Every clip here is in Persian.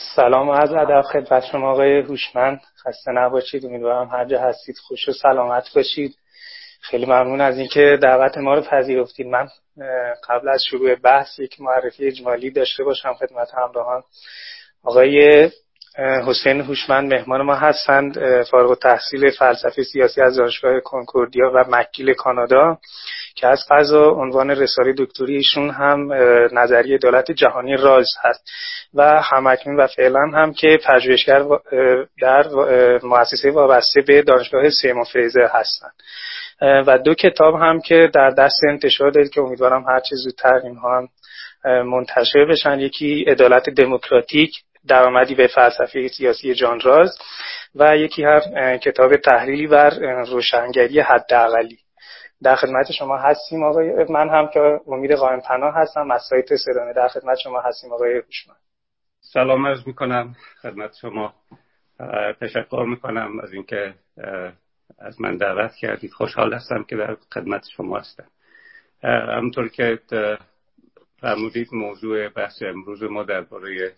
سلام از ادب خدمت شما آقای هوشمند. خسته نباشید. امیدوارم هر جا هستید خوش و سلامت باشید. خیلی ممنون از اینکه دعوت ما رو پذیرفتید. من قبل از شروع بحث یک معرفی اجمالی داشته باشم خدمت همراهان. آقای حسین هوشمند مهمان ما هستند فارغ تحصیل فلسفه سیاسی از دانشگاه کنکوردیا و مکیل کانادا. که از قضا عنوان رساله دکتری ایشون هم نظریه دولت جهانی راز هست. و همکنون و فعلا هم که پژوهشگر در مؤسسه وابسته به دانشگاه سیما فریزر هستند. و دو کتاب هم که در دست انتشار دارید که امیدوارم هر چیز زودتر اینها هم منتشر بشن. یکی عدالت دموکراتیک درآمدی به فلسفه سیاسی جان راز و یکی هم کتاب تحلیلی بر روشنگری حداقلی. در خدمت شما هستیم آقای من هم که امید قائم پناه هستم از سایت سرانه در خدمت شما هستیم آقای هوشمند. سلام عرض می‌کنم. خدمت شما تشکر می‌کنم از اینکه از من دعوت کردید. خوشحال هستم که در خدمت شما هستم. همونطور که فرمودید موضوع بحث امروز ما درباره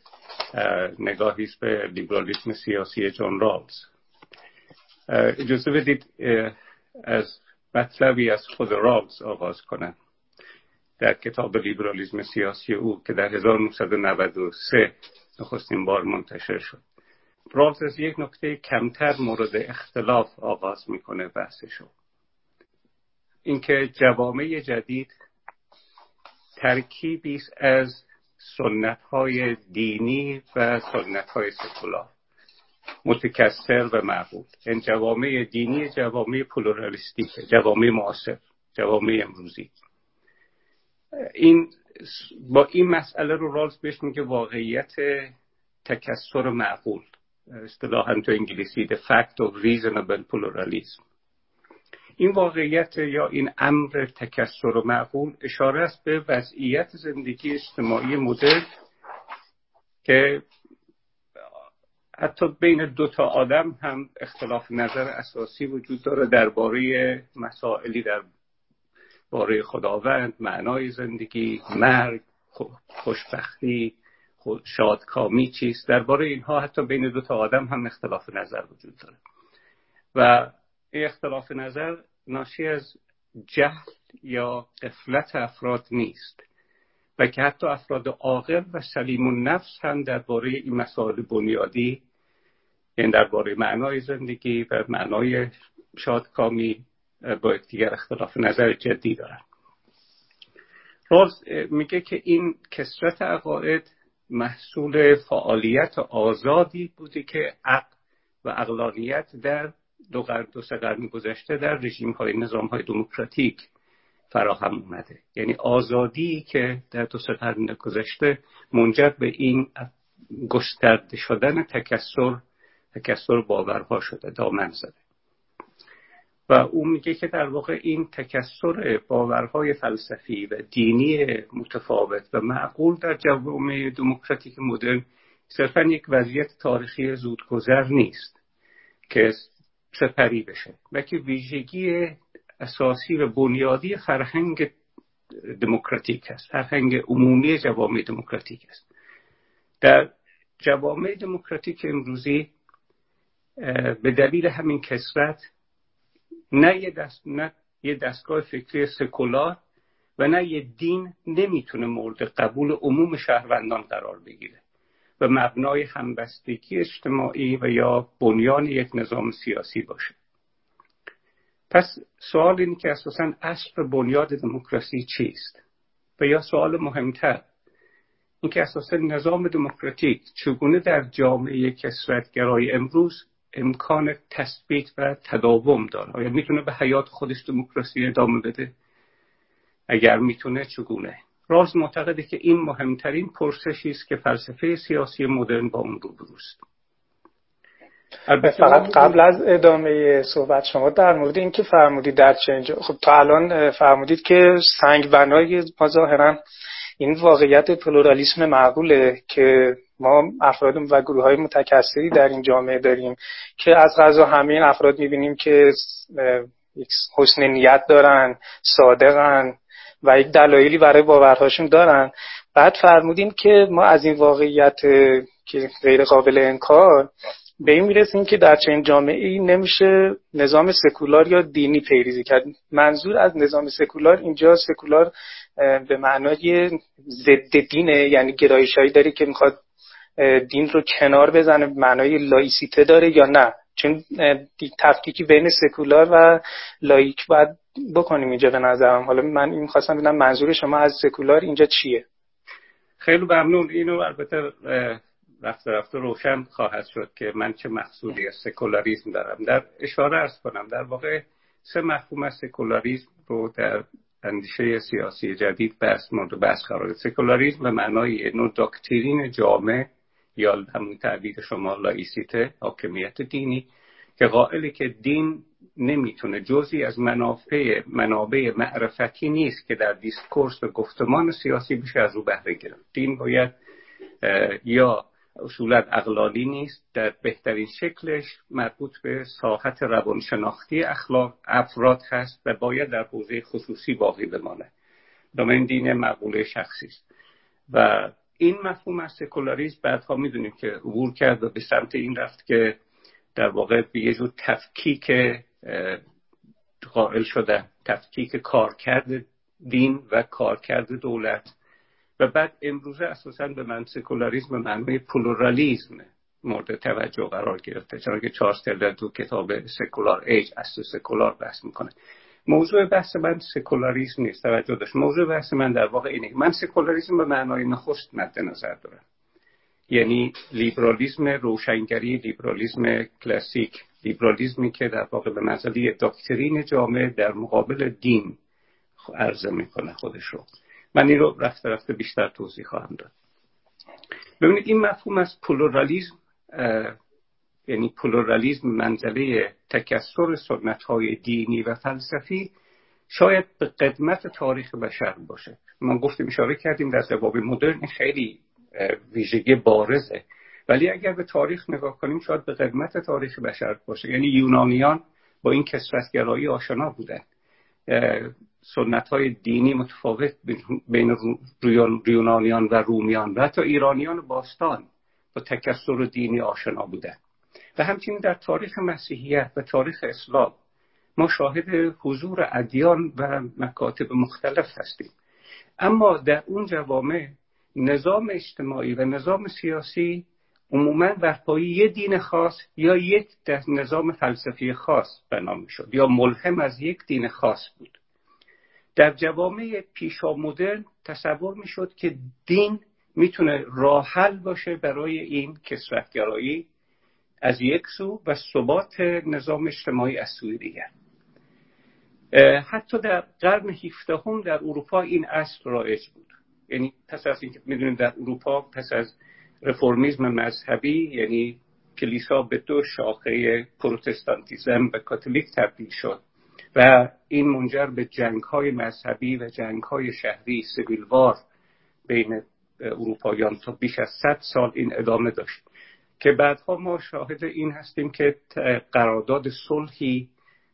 نگاهی است به لیبرالیسم سیاسی جان رالز. اجازه بدید از مطلبی از خود رالز آغاز کنم. در کتاب لیبرالیسم سیاسی او که در 1993 نخستین بار منتشر شد. رالز از یک نکته کمتر مورد اختلاف آغاز می‌کنه بحثشو اینکه جوامع جدید ترکیبی از سنت های دینی و سنت های سکولار. متکثر و معقول. این جوامع دینی جوامع پلورالیستیک جوامع معاصر جوامع امروزی. این با این مسئله رو رالز بهش میگه واقعیت تکسر معقول. اصطلاحا تو انگلیسی the fact of reasonable pluralism. این واقعیت یا این امر تکسر و معقول اشاره است به وضعیت زندگی اجتماعی مدرن که حتی بین دو تا آدم هم اختلاف نظر اساسی وجود داره درباره مسائلی در باره خداوند معنای زندگی مرگ خوشبختی شادکامی چیست درباره اینها حتی بین دو تا آدم هم اختلاف نظر وجود داره. و این اختلاف نظر ناشی از جهل یا قفلت افراد نیست. و که حتی افراد عاقل و سلیم النفس هم درباره این مسائل بنیادی یعنی درباره معنای زندگی و معنای شادکامی با یکدیگر اختلاف نظر جدی دارن. راز میگه که این کسرت عقاید محصول فعالیت آزادی بوده که عقل و اقلانیت در دو قرن دو سه قرن گذشته در رژیم های نظام های دموکراتیک فراهم اومده. یعنی آزادی که در دو سه قرن گذشته منجر به این گسترده شدن تکسر تکسر باورها شده دامن زده. و او میگه که در واقع این تکسر باورهای فلسفی و دینی متفاوت و معقول در جوامع دموکراتیک مدرن صرفا یک وضعیت تاریخی زودگذر نیست که سپری بشه و که ویژگی اساسی و بنیادی فرهنگ دموکراتیک است فرهنگ عمومی جوامع دموکراتیک است. در جوامع دموکراتیک امروزی به دلیل همین کسرت نه یه, دست، نه یه دستگاه فکری سکولار و نه یه دین نمی‌تونه مورد قبول عموم شهروندان قرار بگیره و مبنای همبستگی اجتماعی و یا بنیان یک نظام سیاسی باشه. پس سوال اینه که اساسا اصل بنیاد دموکراسی چیست؟ و یا سوال مهمتر اینکه اساسا نظام دموکراتیک چگونه در جامعه کسرتگرای امروز امکان تثبیت و تداوم داره. آیا می‌تونه به حیات خودش دموکراسی ادامه بده؟ اگر می‌تونه چگونه؟ راز معتقده که این مهمترین پرسشی است که فلسفه سیاسی مدرن با اون روبروست فقط قبل از ادامه صحبت شما در مورد اینکه فرمودید در چنج خب تا الان فرمودید که سنگ بنای ما ظاهرا این واقعیت پلورالیسم معقوله که ما افراد و گروه های متکثری در این جامعه داریم که از غذا همه این افراد می‌بینیم که حسن نیت دارن صادقن و یک دلایلی برای باورهاشون دارن. بعد فرمودیم که ما از این واقعیت که غیر قابل انکار به این می‌رسیم که در چنین جامعه ای نمیشه نظام سکولار یا دینی پیریزی کرد. منظور از نظام سکولار اینجا سکولار به معنای ضد دینه یعنی گرایشایی داره که می‌خواد دین رو کنار بزنه معنای لایسیته داره یا نه. چون تفکیکی بین سکولار و لائیک باید بکنیم اینجا به نظرم. حالا من این خواستم ببینم منظور شما از سکولار اینجا چیه؟ خیلی ممنون. اینو البته رفته رفته روشن خواهد شد که من چه مقصودی از سکولاریزم دارم. در اشاره عرض کنم در واقع سه مفهوم از سکولاریزم رو در اندیشه سیاسی جدید بحث مورد بحث قرار سکولاریزم به معنای نوع doctrine جامع یا همون تعبیر شما لایسیته حاکمیت دینی که قائله که دین نمی‌تونه جزی از منافع منابع معرفتی نیست که در discourse و گفتمان سیاسی بشه از او بهره گرفت. دین باید یا اصولا عقلانی نیست. در بهترین شکلش مربوط به ساحت روانشناختی اخلاق افراد هست و باید در حوزه خصوصی باقی بمانه این دین مقوله شخصی است. و این مفهوم از سکولاریسم بعدها می‌دونیم که عبور کرد و به سمت این رفت که در واقع به یه جور تفکیک قائل شده تفکیک کارکرد دین و کارکرد دولت. و بعد امروزه اساسا به من سکولاریزم معنی پلورالیزم مورد توجه قرار گرفته چرا که چارلز تیلور تو کتاب Secular Age عصر سکولار بحث می‌کنه. موضوع بحث من سکولاریزم نیست توجه داشت. موضوع بحث من در واقع اینه. من سکولاریزم به معنای نخست مد نظر دارم. یعنی لیبرالیزم روشنگری لیبرالیزم کلاسیک لیبرالیزمی که در واقع به منزله دکترین جامع در مقابل دین عرضه می‌کنه خودش رو من این رو رفته رفته بیشتر توضیح خواهم داد. ببینید این مفهوم از پلورالیزم یعنی پلورالیزم منزله تکثر سنت های دینی و فلسفی شاید به قدمت تاریخ بشر باشه. ما گفتیم اشاره کردیم در جوامع مدرن خیلی ویژگی بارزه. ولی اگر به تاریخ نگاه کنیم شاید به قدمت تاریخ بشر باشه. یعنی یونانیان با این کثرتگرایی آشنا بودن. سنت های دینی متفاوت بین یونانیان و رومیان و حتی ایرانیان باستان با تکسر دینی آشنا بودن. و همچنین در تاریخ مسیحیت و تاریخ اسلام ما شاهد حضور ادیان و مکاتب مختلف هستیم. اما در اون جوامع نظام اجتماعی و نظام سیاسی عموما بر پایه یه دین خاص یا یک نظام فلسفی خاص بنا شد یا ملهم از یک دین خاص بود. در جوامع پیشا مدرن تصور می‌شد که دین می‌تونه راحل باشه برای این کسرتگرایی از یک سو و ثبات نظام اجتماعی از سوی دیگر. حتی در قرن هفدهم در اروپا این اصل رایج بود. یعنی پس از اینکه می‌دونیم در اروپا پس از رفرمیزم مذهبی یعنی کلیسا به دو شاخه پروتستانتیزم و کاتولیک تبدیل شد و این منجر به جنگ های مذهبی و جنگ های شهری سویلوار بین اروپاییان تا بیش از صد سال این ادامه داشت. که بعدها ما شاهد این هستیم که قرارداد صلحی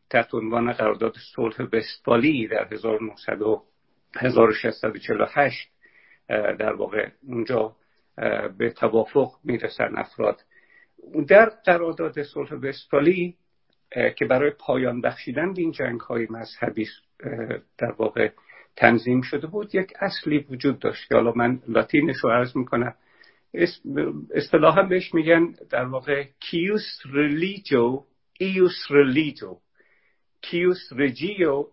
تحت عنوان قرارداد صلح وستفالی در 1648 در واقع اونجا به توافق می‌رسن افراد. در قرارداد صلح وستفالی که برای پایان بخشیدن به این جنگ های مذهبی در واقع تنظیم شده بود یک اصلی وجود داشت که حالا من لاتینش رو عرض می‌کنم. اصطلاحا بهش میگن در واقع cuius religio eius religio cuius regio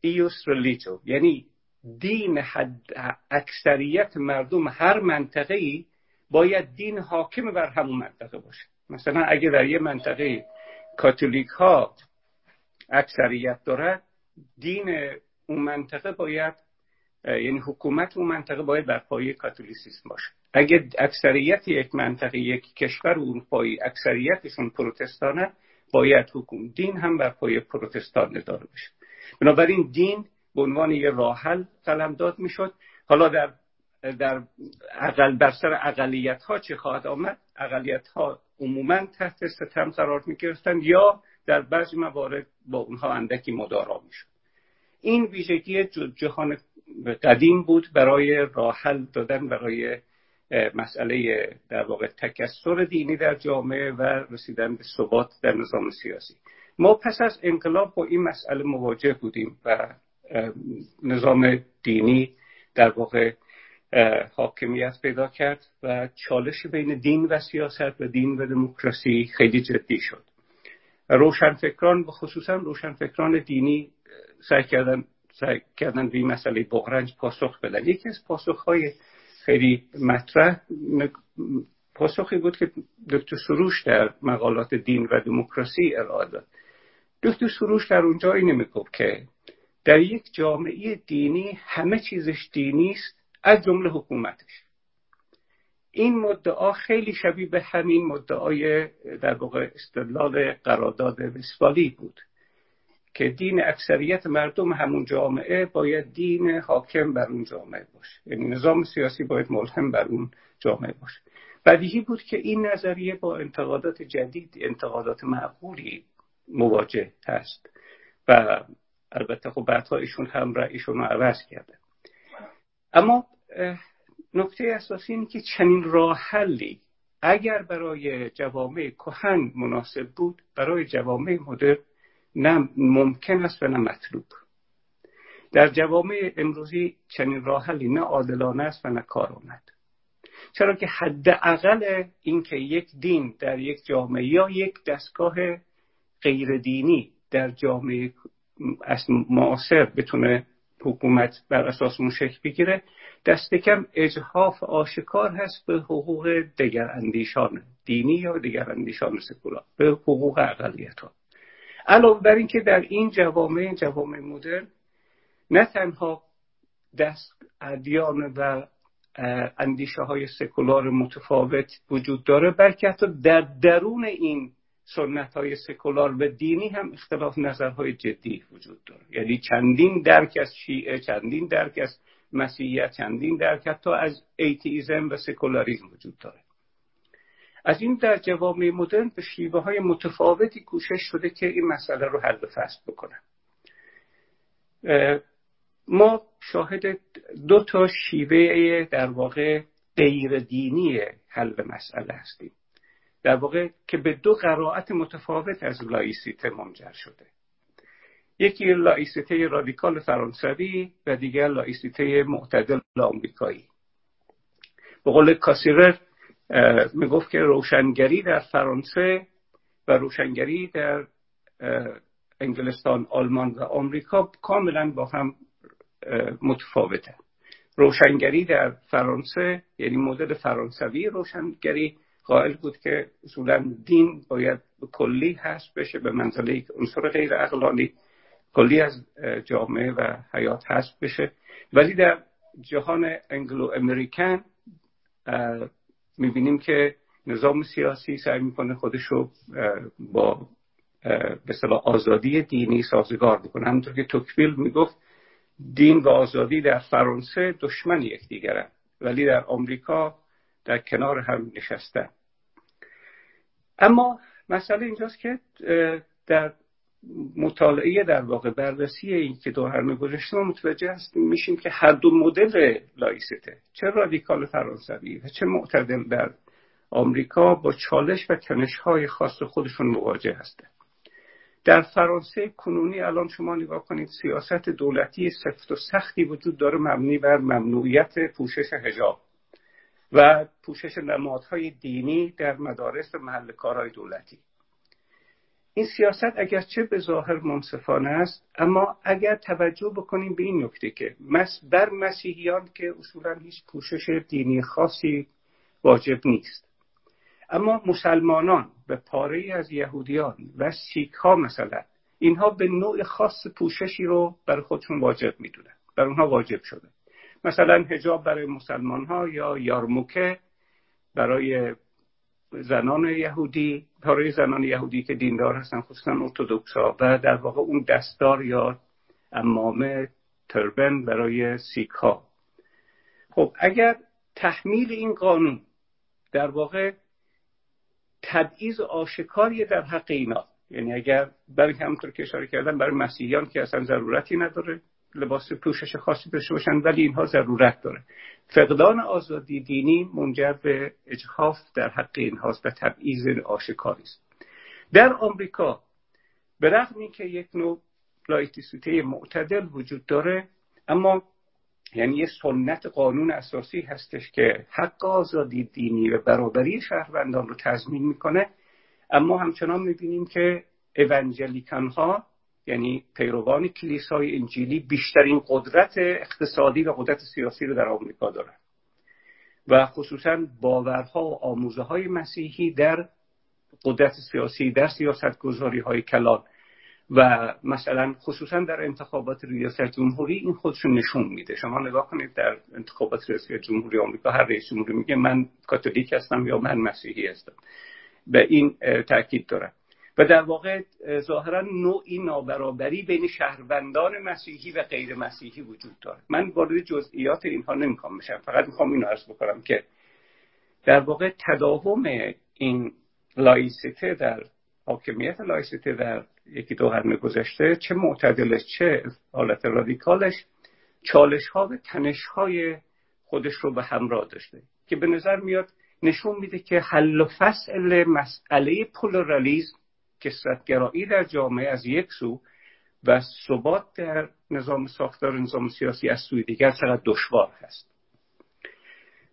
eius religio یعنی دین حد اکثریت مردم هر منطقه ای باید دین حاکم بر همون منطقه باشه. مثلا اگه در یه منطقه کاتولیک ها اکثریت دارد دین اون منطقه باید یعنی حکومت اون منطقه باید بر پایه کاتولیسیسم باشه. اگه اکثریت یک منطقه یک کشور اروپایی اکثریتشون پروتستانه باید حکوم دین هم بر پایه پروتستان اداره بشه. بنابراین دین به عنوان یه راحل قلمداد می‌شد. حالا در در اقل بر سر اقلیت ها چه خواهد آمد؟ اقلیت ها عموما تحت ستم قرار می گرفتن یا در بعضی موارد با اونها اندکی مدارا می شد این ویژگی جهان قدیم بود برای راحل دادن برای مسئله در واقع تکسر دینی در جامعه و رسیدن به ثبات در نظام سیاسی. ما پس از انقلاب با این مسئله مواجه بودیم و نظام دینی در واقع حاکمیت پیدا کرد و چالش بین دین و سیاست و دین و دموکراسی خیلی جدی شد. روشنفکران و خصوصا روشنفکران دینی سعی کردن سعی کردن به این مسئله بغرنج پاسخ بدن. یکی از پاسخهای خیلی مطرح پاسخی بود که دکتر سروش در مقالات دین و دموکراسی ارائه داد. دکتر سروش در اونجا اینه می‌گفت که در یک جامعه دینی همه چیزش دینی است از جمله حکومتش. این مدعا خیلی شبیه به همین مدعای در واقع استدلال قرارداد وسفالی بود که دین اکثریت مردم همون جامعه باید دین حاکم بر اون جامعه باشه. یعنی نظام سیاسی باید ملهم بر اون جامعه باشه. بدیهی بود که این نظریه با انتقادات جدید انتقادات معقولی مواجه هست و البته خب بعدها ایشون هم ایشون رو عوض کرده. اما نکته اساسی اینه که چنین راه حلی اگر برای جوامع کهن مناسب بود برای جوامع مدرن نه ممکن است و نه مطلوب. در جوامع امروزی چنین راه حلی نه عادلانه است و نه کارآمد چرا که حداقل اینکه یک دین در یک جامعه یا یک دستگاه غیر دینی در جامعه معاصر بتونه حکومت بر اساس اون شکل بگیره. دست کم اجهاف آشکار هست به حقوق دیگر اندیشان دینی یا دیگر اندیشان سکولار به حقوق اقلیت ها علاوه بر اینکه در این جوامع جوامع مدرن نه تنها دست ادیان و اندیشه های سکولار متفاوت وجود داره بلکه حتی در درون این سنت های سکولار و دینی هم اختلاف نظرهای جدی وجود داره. یعنی چندین درک از شیعه چندین درک از مسیحیت چندین درک حتی از atheism و سکولاریزم وجود داره. از این در جوامع مدرن به شیوه های متفاوتی کوشش شده که این مسئله رو حل فصل بکنن. ما شاهد دو تا شیوه در واقع غیر دینی حل مسئله هستیم. در واقع که به دو قرائت متفاوت از لایسیته منجر شده. یکی لایسیته رادیکال فرانسوی و دیگر لایسیته معتدل آمریکایی. به قول کاسیرر می‌گفت که روشنگری در فرانسه و روشنگری در انگلستان آلمان و آمریکا کاملا با هم متفاوته روشنگری در فرانسه یعنی مدل فرانسوی روشنگری قائل بود که اصولا دین باید کلی هست بشه به منزله یک عنصر غیر اقلانی کلی از جامعه و حیات هست بشه. ولی در جهان انگلو امریکن می‌بینیم که نظام سیاسی سعی می‌کنه خودش رو با به آزادی دینی سازگار بکنه. همونطور که توکویل می‌گفت دین و آزادی در فرانسه دشمن یکدیگرن. ولی در آمریکا در کنار هم نشستن. اما مسئله اینجاست که در مطالعه در واقع بررسی این که دو هرمه گذاشته ما متوجه هستیم میشیم که هر دو مدل لایسته چه رادیکال فرانسوی و چه معتدل در آمریکا با چالش و تنش های خاص خودشون مواجه هستند. در فرانسه کنونی الان شما نگاه کنید سیاست دولتی سفت و سختی وجود داره مبنی بر ممنوعیت پوشش هجاب و پوشش نمادهای دینی در مدارس و محل کارهای دولتی. این سیاست اگرچه به ظاهر منصفانه است اما اگر توجه بکنیم به این نکته که بر مسیحیان که اصولا هیچ پوشش دینی خاصی واجب نیست. اما مسلمانان و پاره از یهودیان و سیک ها مثلا اینها به نوع خاص پوششی رو برای خودشون واجب می‌دونن. بر اونها واجب شده. مثلا هجاب برای مسلمان ها یا یارموکه برای زنان یهودی. برای زنان یهودی که دیندار هستن خصوصا ارتودکس ها. و در واقع اون دستار یا امامه تربن برای سیک ها. خب اگر تحمیل این قانون در واقع تبعیض آشکاری در حق اینا یعنی اگر برای همونطور که اشاره کردن برای مسیحیان که اصلا ضرورتی نداره لباس پوشش خاصی داشته باشن ولی اینها ضرورت داره. فقدان آزادی دینی منجر به اجحاف در حق اینهاست و تبعیض آشکاری است. در آمریکا به رغم اینکه یک نوع لایتیسیته معتدل وجود داره اما یعنی یه سنت قانون اساسی هستش که حق آزادی دینی و برابری شهروندان رو تضمین می‌کنه اما همچنان می‌بینیم که اونجلیکن ها یعنی پیروان کلیسای انجیلی بیشترین قدرت اقتصادی و قدرت سیاسی رو در آمریکا دارن و خصوصا باورها و آموزه های مسیحی در قدرت سیاسی در سیاست گذاری های کلان. و مثلا خصوصا در انتخابات ریاست جمهوری این خودشو نشون میده. شما نگاه کنید در انتخابات ریاست جمهوری آمریکا هر رئیس جمهوری میگه من کاتولیک هستم یا من مسیحی هستم. به این تاکید دارم و در واقع ظاهرا نوعی نابرابری بین شهروندان مسیحی و غیر مسیحی وجود داره من وارد جزئیات اینها نمی‌خوام بشم. فقط می‌خوام اینو عرض بکنم که در واقع تداوم این لایسیته در حاکمیت لایسیته در یکی دو قرن گذشته چه معتدلش چه حالت رادیکالش چالش ها و تنش های خودش رو به همراه داشته که به نظر میاد نشون میده که حل و فصل مسئله پولورالیزم کسرتگرایی در جامعه از یک سو و ثبات در نظام ساختار نظام سیاسی از سوی دیگر چقدر دشوار هست.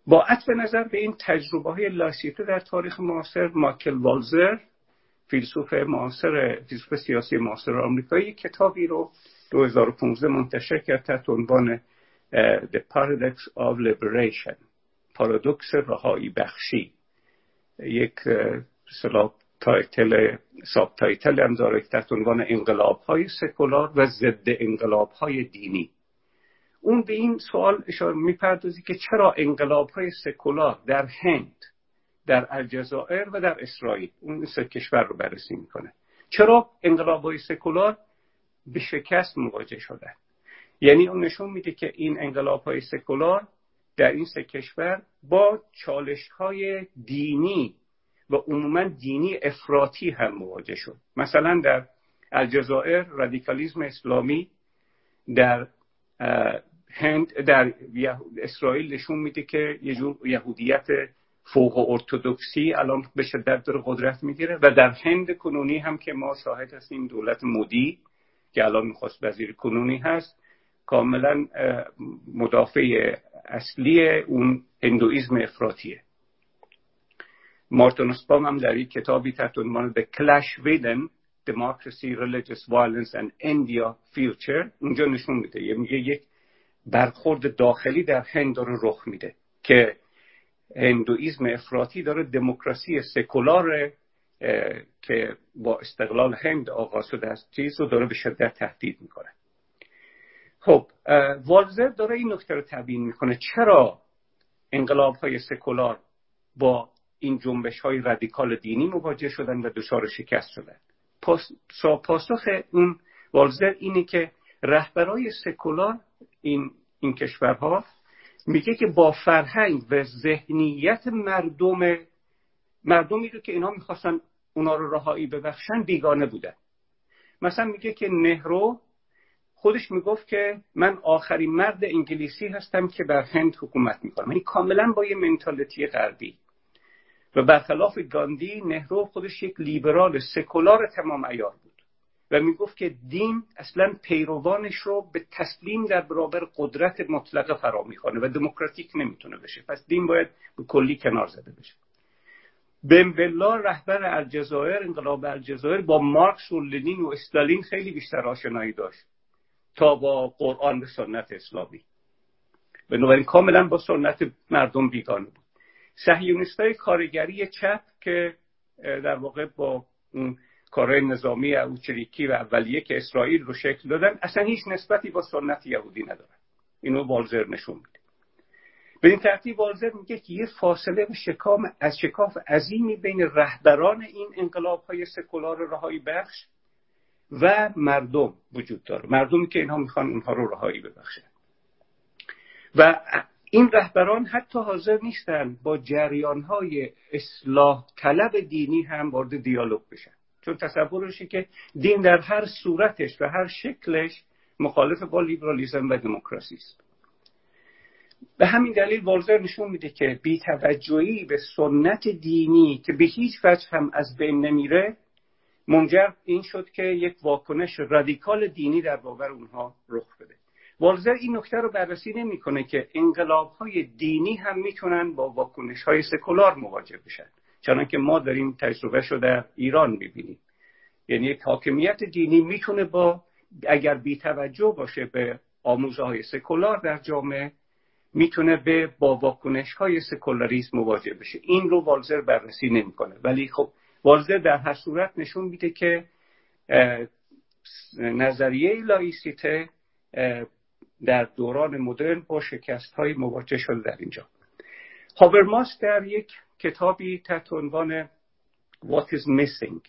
با عطف نظر به این تجربه های لاسیته در تاریخ معاصر ماکل والزر فیلسوف معاصر فیلسوف سیاسی معاصر آمریکایی کتابی رو 2015 منتشر کرد تحت عنوان The Paradox of Liberation پارادوکس رهایی بخشی. یک subtitle subtitle هم داره تحت عنوان انقلاب های سکولار و ضد انقلاب های دینی. اون به این سوال اشاره می‌پردازه که چرا انقلاب های سکولار در هند در الجزایر و در اسرائیل اون سه کشور رو بررسی می‌کنه. چرا انقلاب های سکولار به شکست مواجه شدن؟ یعنی اون نشون میده که این انقلاب های سکولار در این سه کشور با چالش های دینی و عموما دینی افراطی هم مواجه شد. مثلا در الجزایر رادیکالیزم اسلامی در هند در اسرائیل نشون میده که یه جور یهودیت فوق ارتودکسی الان به شدت داره قدرت می‌گیره و در هند کنونی هم که ما شاهد هستیم دولت مودی که الان می‌خواست وزیر کنونی هست کاملا مدافع اصلی اون هندویزم افراطیه. مارتون اسپام هم در یک کتابی تحت عنوان The Clash Within Democracy, Religious Violence and India Future اونجا نشون میده. یه میگه یک برخورد داخلی در هند داره رخ میده که هندویزم افراطی داره دموکراسی سکولار که با استقلال هند آغاز شده است چیز رو داره به شدت تهدید می‌کنه. خب والزر داره این نکته رو تبیین می‌کنه. چرا انقلاب های سکولار با این جنبش های رادیکال دینی مواجه شدن و دچار شکست شدن. پاسخ اون والزر اینه که رهبرای سکولار این این کشورها میگه که با فرهنگ و ذهنیت مردم مردمی رو که اینا می‌خواستن اونا رو رهایی ببخشن بیگانه بودن. مثلا میگه که نهرو خودش می‌گفت که من آخرین مرد انگلیسی هستم که بر هند حکومت می‌کنم. این کاملا با یه منتالتی غربی. و برخلاف گاندی نهرو خودش یک لیبرال سکولار تمام ایار بود و می‌گفت که دین اصلا پیروانش رو به تسلیم در برابر قدرت مطلقه فرا می‌خوانه و دموکراتیک نمی‌تونه بشه. پس دین باید به کلی کنار زده بشه. بلا رهبر الجزایر انقلاب الجزایر با مارکس و لنین و استالین خیلی بیشتر آشنایی داشت تا با قرآن و سنت اسلامی. بنابراین کاملا با سنت مردم بیگانه بود. صهیونیست های کارگری چپ که در واقع با اون کارهای نظامی اوچریکی و اولیه که اسرائیل رو شکل دادن اصلا هیچ نسبتی با سنت یهودی ندارن. اینو والزر نشون میده. به این ترتیب والزر میگه که یه فاصله و شکام از شکاف عظیمی بین رهبران این انقلاب های سکولار رهایی بخش و مردم وجود داره. مردمی که اینها می‌خوان اونها رو رهایی ببخشن. و این رهبران حتی حاضر نیستن با جریان های اصلاح طلب دینی هم وارد دیالوگ بشن. چون تصورشی که دین در هر صورتش و هر شکلش مخالف با لیبرالیزم و دموکراسی است. به همین دلیل والزر نشون میده که بیتوجهی به سنت دینی که به هیچ وجه هم از بین نمیره منجر این شد که یک واکنش رادیکال دینی در باور اونها رخ بده. والزر این نکته رو بررسی نمی‌کنه که انقلاب های دینی هم می‌تونن با واکنش های سکولار مواجه بشن چنانکه ما داریم تجربه رو در ایران می‌بینیم. یعنی یک حاکمیت دینی می‌تونه با اگر بیتوجه باشه به آموزه های سکولار در جامعه می‌تونه به با واکنش های سکولاریسم مواجه بشه. این رو والزر بررسی نمی‌کنه. ولی خب والزر در هر صورت نشون میده که نظریه لایسیته در دوران مدرن با شکست های مواجه شده در اینجا. هاورماس در یک کتابی تحت عنوان What is missing?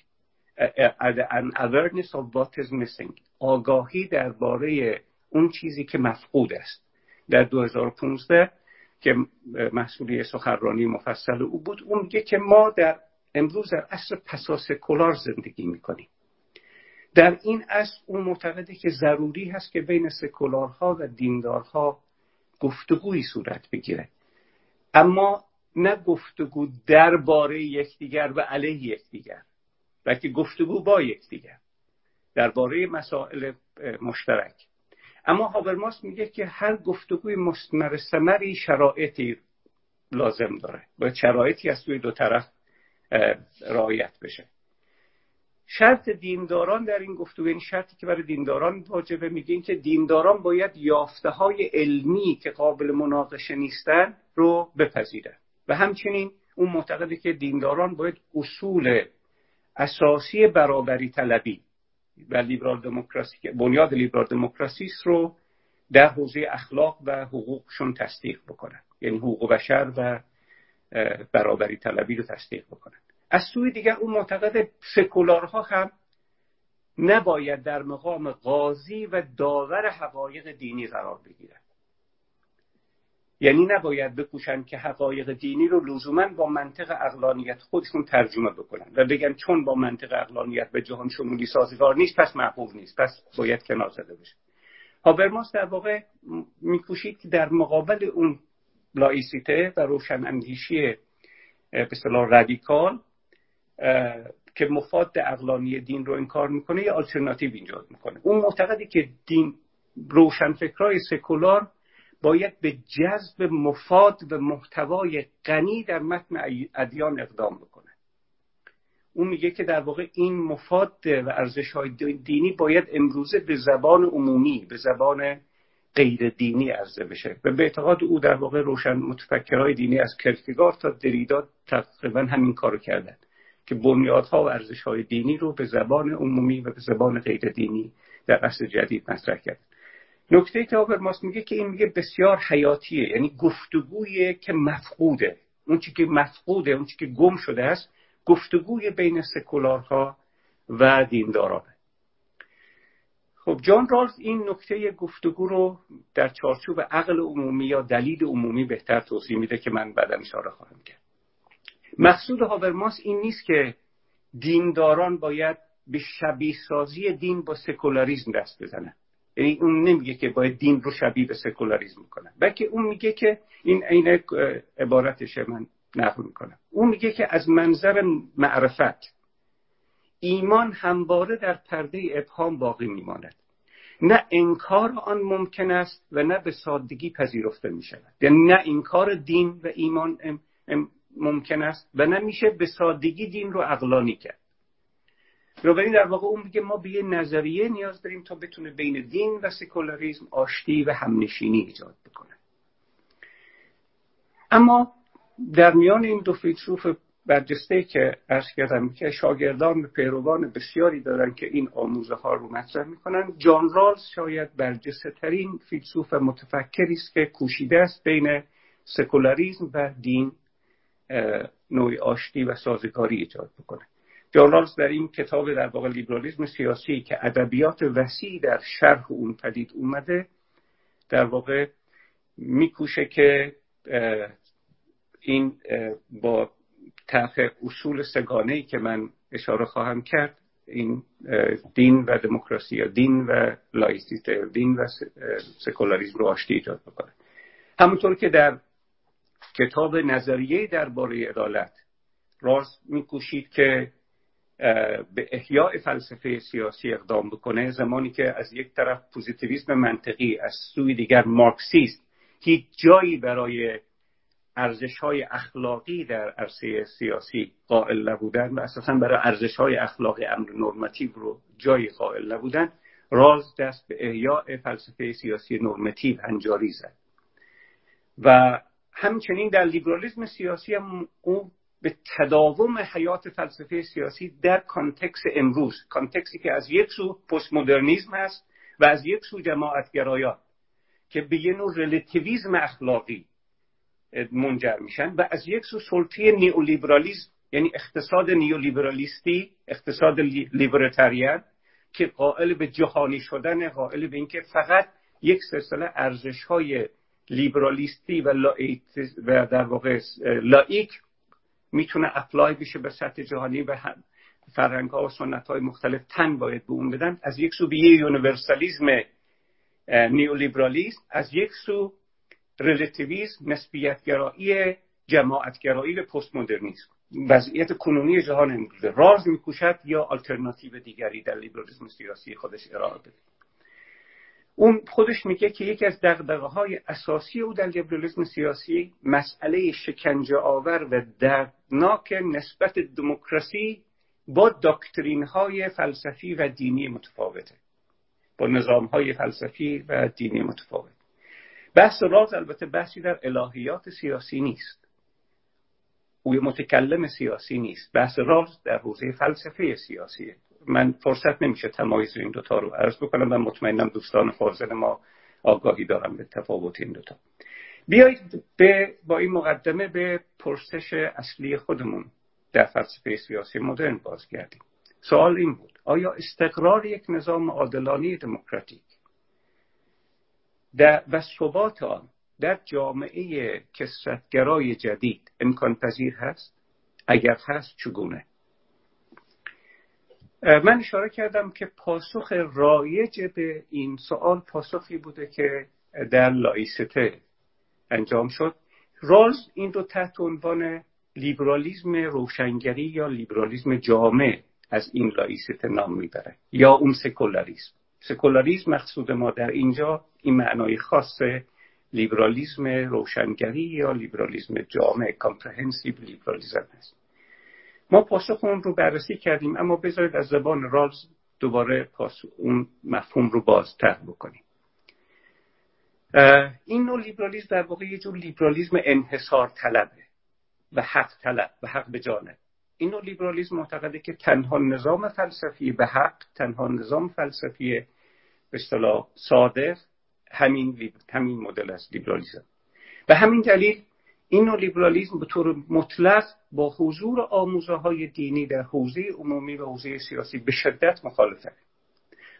An awareness of what is missing. آگاهی درباره اون چیزی که مفقود است. در 2015 که محصولی سخنرانی مفصل او بود اون میگه که ما در امروز در عصر پساس کلار زندگی می‌کنیم. در این اصل اون معتقده که ضروری هست که بین سکولارها و دیندارها گفتگویی صورت بگیره. اما نه گفتگو درباره یکدیگر و علیه یکدیگر بلکه گفتگو با یکدیگر درباره مسائل مشترک. اما هابرماس میگه که هر گفتگوی مستمر سمری شرایطی لازم داره باید شرایطی از سوی دو طرف رعایت بشه. شرط دینداران در این گفتگو این شرطی که برای دینداران واجبه میگه که دینداران باید یافته های علمی که قابل مناقشه نیستن رو بپذیرن. و همچنین اون معتقده که دینداران باید اصول اساسی برابری طلبی و لیبرال دموکراسی بنیاد لیبرال دموکراسی رو در حوزه اخلاق و حقوقشون تصدیق بکنن. یعنی حقوق بشر و برابری طلبی رو تصدیق بکنن. از سوی دیگر اون معتقد سکولارها هم نباید در مقام قاضی و داور حقایق دینی قرار بگیرن یعنی نباید بکوشن که حقایق دینی رو لزوما با منطق عقلانیت خودشون ترجمه بکنن و بگن چون با منطق عقلانیت به جهان شمولی سازگار نیست پس معقول نیست. پس باید کنار زده بشه. هابرماس در واقع میکوشید که در مقابل اون لایسیته و روشن اندیشی به رادیکال که مفاد عقلانی دین رو انکار می‌کنه یه آلترناتیو ایجاد می‌کنه. اون معتقده که دین روشنفکرای سکولار باید به جذب مفاد و محتوای غنی در متن ادیان اقدام بکنه. اون میگه که در واقع این مفاد و ارزش های دینی باید امروزه به زبان عمومی به زبان غیر دینی عرضه بشه. و به اعتقاد او در واقع روشن متفکرهای دینی از کرکگار تا دریدا تقریبا همین کارو کردن. که بنیادها و ارزش های دینی رو به زبان عمومی و به زبان غیر دینی در عصر جدید مطرح کرد. نکته که آبرماس میگه که این میگه بسیار حیاتیه یعنی گفتگویی که مفقوده. اون که مفقوده اون که گم شده است گفتگوی بین سکولارها و دیندارانه. خب جان رالز این نکته گفتگو رو در چارچوب عقل عمومی یا دلیل عمومی بهتر توضیح میده که من بعدم اشاره خواهم کرد. مقصود هاورماس این نیست که دینداران باید به شبیه سازی دین با سکولاریزم دست بزنن. یعنی اون نمیگه که باید دین رو شبیه به سکولاریزم کنن. بلکه اون میگه که این عین عبارتش من نقل می‌کنم. اون میگه که از منظر معرفت ایمان همواره در پرده ابهام باقی میماند. نه انکار آن ممکن است و نه به سادگی پذیرفته می شود یعنی نه انکار دین و ایمان ممکن است و نه میشه به سادگی دین رو اقلانی کرد. بنابراین در واقع اون میگه ما به یه نظریه نیاز داریم تا بتونه بین دین و سکولاریزم آشتی و همنشینی ایجاد بکنه. اما در میان این دو فیلسوف برجسته که ارز کردم که شاگردان و پیروان بسیاری دارن که این آموزه ها رو مطرح می‌کنن جان رالز شاید برجسته ترین فیلسوف متفکری است که کوشیده است بین سکولاریزم و دین نوعی آشتی و سازگاری ایجاد بکنه. جان رالز در این کتاب در واقع لیبرالیزم سیاسی که ادبیات وسیع در شرح اون پدید اومده در واقع میکوشه که این با طرح اصول سه‌گانه ای که من اشاره خواهم کرد این دین و دموکراسی یا دین و لایسیته دین و سکولاریزم رو آشتی ایجاد بکنه. همونطور که در کتاب نظریه درباره عدالت رالز میکوشید که به احیاء فلسفه سیاسی اقدام بکنه زمانی که از یک طرف پوزیتیویسم منطقی از سوی دیگر مارکسیست هیچ جایی برای ارزش های اخلاقی در عرصه سیاسی قائل نبودن و اساسا برای ارزش های اخلاقی امر normative رو جایی قائل نبودن رالز دست به احیاء فلسفه سیاسی normative هنجاری زد. و همچنین در لیبرالیزم سیاسی هم او به تداوم حیات فلسفه سیاسی در context امروز context ی که از یک سو پست مدرنیزم هست و از یک سو جماعتگرایان که به یه نوع relativism اخلاقی منجر میشن و از یک سو سلطه neoliberalism یعنی اقتصاد neoliberalist ی اقتصاد libertarian که قائل به جهانی شدن قائل به اینکه فقط یک سلسله ارزش های لیبرالیستی و, و در واقع لائیک می‌تونه apply بشه به سطح جهانی و فرهنگ ها و سنت های مختلف تن باید به اون بدن. از یک سو به universalism neoliberalism از یک سو relativism نسبیتگرایی جماعتگرایی و پست مدرنیسم وضعیت کنونی جهان امروزه. راز میکوشد یا آلترناتیو دیگری در لیبرالیسم سیاسی خودش ارائه بده. اون خودش میگه که یکی از دقدقه های اساسی او در لیبرالیسم سیاسی مسئله شکنجه آور و دردناک نسبت دموکراسی با داکترین های فلسفی و دینی متفاوته. با نظام های فلسفی و دینی متفاوت. بحث راز البته بحثی در الهیات سیاسی نیست. او متکلم سیاسی نیست. بحث راز در حوزه فلسفه سیاسیه. من فرصت نمیشه تمایز این دوتا رو عرض بکنم و مطمئنم دوستان فاضل ما آگاهی دارم به تفاوت این دوتا. بیایید به با این مقدمه به پرسش اصلی خودمون در فلسفه سیاسی مدرن بازگردیم. سوال این بود آیا استقرار یک نظام عادلانه دموکراتیک و ثبات آن در جامعه کسرتگرای جدید امکان پذیر هست؟ اگر هست چگونه؟ من اشاره کردم که پاسخ رایج به این سوال پاسخی بوده که در لایسته انجام شد. راز این رو تحت عنوان لیبرالیزم روشنگری یا لیبرالیزم جامع از این لایسته نام می‌بره یا اون سکولاریزم سکولاریزم مقصود ما در اینجا این معنای خاص لیبرالیزم روشنگری یا لیبرالیزم جامع comprehensive liberalism است. ما پاسخ اون رو بررسی کردیم اما بذارید از زبان رالز دوباره پاس اون مفهوم رو بازتر بکنیم. این نوع لیبرالیزم در واقع یه جور لیبرالیزم انحصار طلبه و حق طلب و حق به جانب این نوع لیبرالیزم معتقده که تنها نظام فلسفی به حق تنها نظام فلسفی به اصطلاح صادق همین همین مدل است لیبرالیزم. به همین دلیل این نوع لیبرالیزم به طور مطلق با حضور آموزه های دینی در حوزه عمومی و حوزه سیاسی به شدت مخالفه.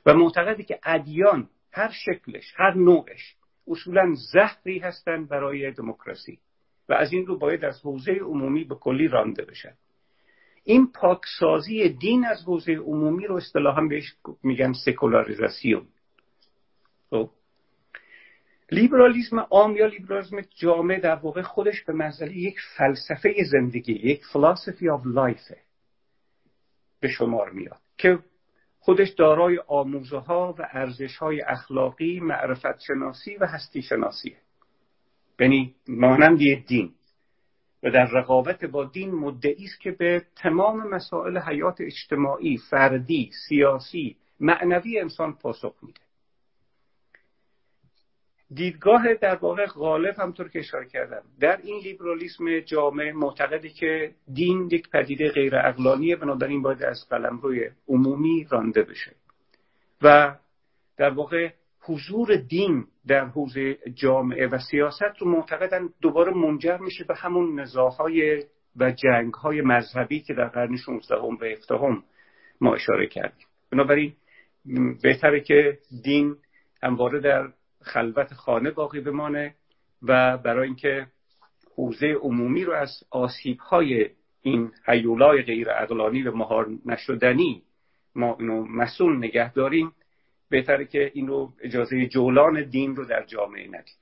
و معتقده که ادیان هر شکلش هر نوعش اصولا زهری هستند برای دموکراسی و از این رو باید از حوزه عمومی به کلی رانده بشن. این پاکسازی دین از حوزه عمومی رو اصطلاحا بهش میگن سکولاریزاسیون. لیبرالیزم عام یا لیبرالیزم جامع در واقع خودش به منزله یک فلسفه زندگی یک philosophy of life به شمار میاد که خودش دارای آموزه ها و ارزش های اخلاقی معرفت شناسی و هستی شناسیه یعنی مانند یک دین. و در رقابت با دین مدعی است که به تمام مسائل حیات اجتماعی فردی سیاسی معنوی انسان پاسخ میده. دیدگاه در واقع غالب همطور که اشاره کردم. در این لیبرالیسم جامع معتقدی که دین یک پدیده غیر اقلانیه بنابراین باید از روی عمومی رانده بشه. و در واقع حضور دین در حوزه جامعه و سیاست رو معتقدن دوباره منجر میشه به همون نزاهای و جنگ های مذهبی که در قرن 16 و 17 ما اشاره کردیم. بنابراین بهتره که دین همواره در خلوت خانه باقی بمانه و برای اینکه حوزه عمومی رو از آسیب های این حیولای غیر اقلانی و مهار نشدنی ما اینو مسئول نگه داریم بهتره که اینو اجازه جولان دین رو در جامعه ندیم.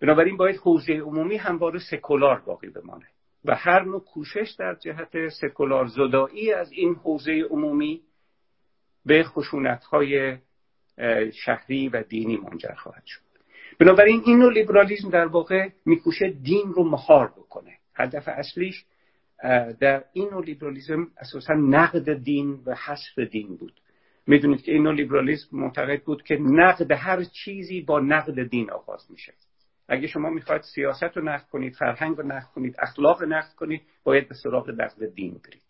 بنابراین باید حوزه عمومی همواره سکولار باقی بمانه و هر نوع کوشش در جهت سکولار زدایی از این حوزه عمومی به خشونت شهری و دینی منجر خواهد شد. بنابراین این نوع لیبرالیزم در واقع میکوشه دین رو مهار بکنه. هدف اصلیش در این نوع لیبرالیزم اساسا نقد دین و حذف دین بود. می‌دونید که این نوع لیبرالیزم معتقد بود که نقد هر چیزی با نقد دین آغاز میشه اگه شما می‌خواید سیاست رو نقد کنید فرهنگ رو نقد کنید اخلاق رو نقد کنید باید به سراغ نقد دین برید.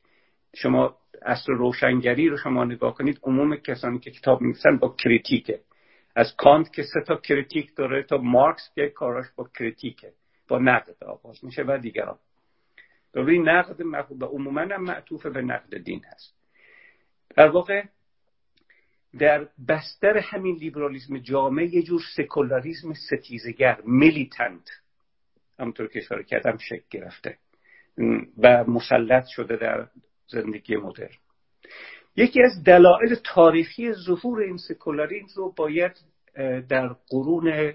شما عصر روشنگری رو شما نگاه کنید عموم کسانی که کتاب می‌نویسن با critique ه. از کانت که سه تا critique داره تا مارکس که کاراش با critique ه با نقد آغاز میشه و دیگران. این نقد و عموما هم معطوف به نقد دین هست. در واقع در بستر همین لیبرالیزم جامع یه جور سکولاریزم ستیزگر militant. همونطور که اشاره کردم شکل گرفته. و مسلط شده در زندگی مدرن. یکی از دلایل تاریخی ظهور این سکولاریزم رو باید در قرون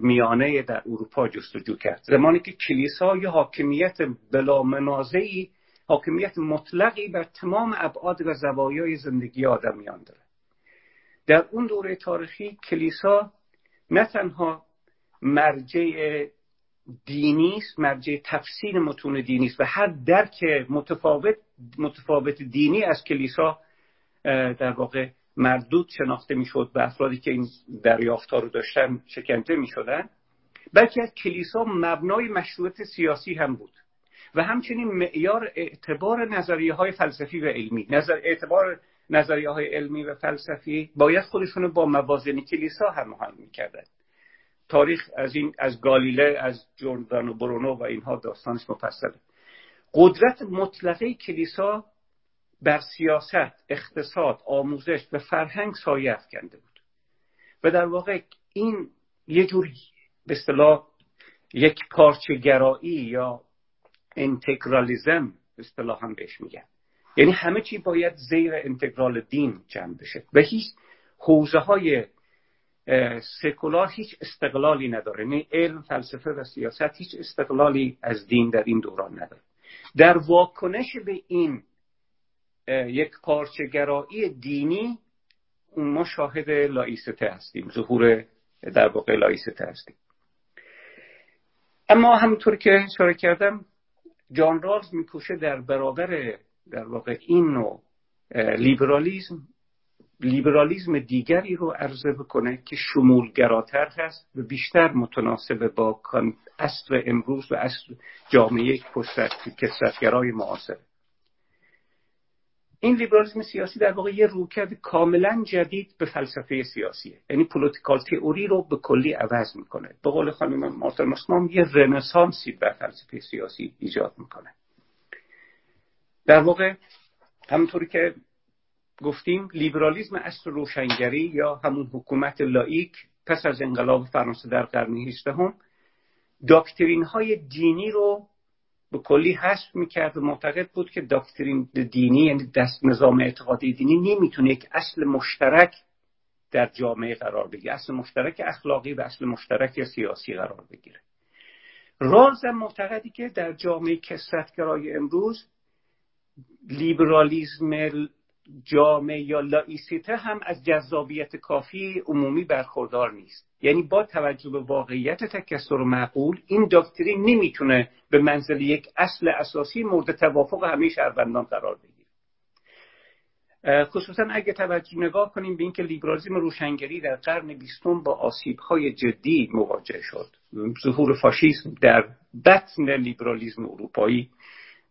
میانه در اروپا جستجو کرد. زمانی که کلیسا یه حاکمیت بلا منازعی حاکمیت مطلقی بر تمام ابعاد و زوایای زندگی آدمیان داره در اون دوره تاریخی کلیسا نه تنها مرجع دینی است مرجع تفسیر متون دینی است و هر درک متفاوت متفاوت دینی از کلیسا در واقع مردود شناخته می‌شد به افرادی که این دریافت ها رو داشتن شکنجه می‌شدن. بلکه از کلیسا مبنای مشروعیت سیاسی هم بود و همچنین معیار اعتبار نظریه های فلسفی و علمی. نظر اعتبار نظریه های علمی و فلسفی باید خودشون با موازن کلیسا هماهنگ می‌کردن. تاریخ از این از گالیله از جوردان و برونو و اینها داستانش مفصله. قدرت مطلقه کلیسا بر سیاست اقتصاد آموزش و فرهنگ سایه افکنده بود. و در واقع این یه جور به اصطلاح یک پارچه گرایی یا انتگرالیزم هم بهش میگن. یعنی همه چی باید زیر انتگرال دین جمع بشه و هیچ حوزه های سکولار هیچ استقلالی نداره. یعنی علم فلسفه و سیاست هیچ استقلالی از دین در این دوران نداره. در واکنش به این یک پارچگرایی دینی ما شاهد لایسته هستیم ظهور در واقع لایسته هستیم. اما همونطور که اشاره کردم جان رالز میکوشه در برابر در واقع این نوع لیبرالیزم لیبرالیزم دیگری رو عرضه بکنه که شمولگراتر هست و بیشتر متناسب با عصر امروز و عصر جامعه کثرتگرای معاصر. این لیبرالیسم سیاسی در واقع یه رویکرد کاملا جدید به فلسفه سیاسیه یعنی political theory رو به کلی عوض می‌کنه. به قول خانم مارتن مسمام یه رنسانسی بر فلسفه سیاسی ایجاد می‌کنه. در واقع همونطوری که گفتیم لیبرالیزم اصل روشنگری یا همون حکومت لایک پس از انقلاب فرانسه در قرن هجدهم داکترین های دینی رو به کلی حذف می‌کرد و معتقد بود که داکترین دینی یعنی دست نظام اعتقادی دینی نمی‌تونه یک اصل مشترک در جامعه قرار بگیره. اصل مشترک اخلاقی و اصل مشترک سیاسی قرار بگیره. رالز هم معتقدی که در جامعه کثرت‌گرای امروز لیبرالیزم جامع یا لایسیته هم از جذابیت کافی عمومی برخوردار نیست. یعنی با توجه به واقعیت تکثر معقول این دکترین نمی‌تونه به منزله یک اصل اساسی مورد توافق همه شهروندان قرار بگیره. خصوصا اگه توجه نگاه کنیم به اینکه لیبرالیسم روشنگری در قرن بیستم با آسیبهای جدی مواجه شد. ظهور فاشیسم در بطن لیبرالیسم اروپایی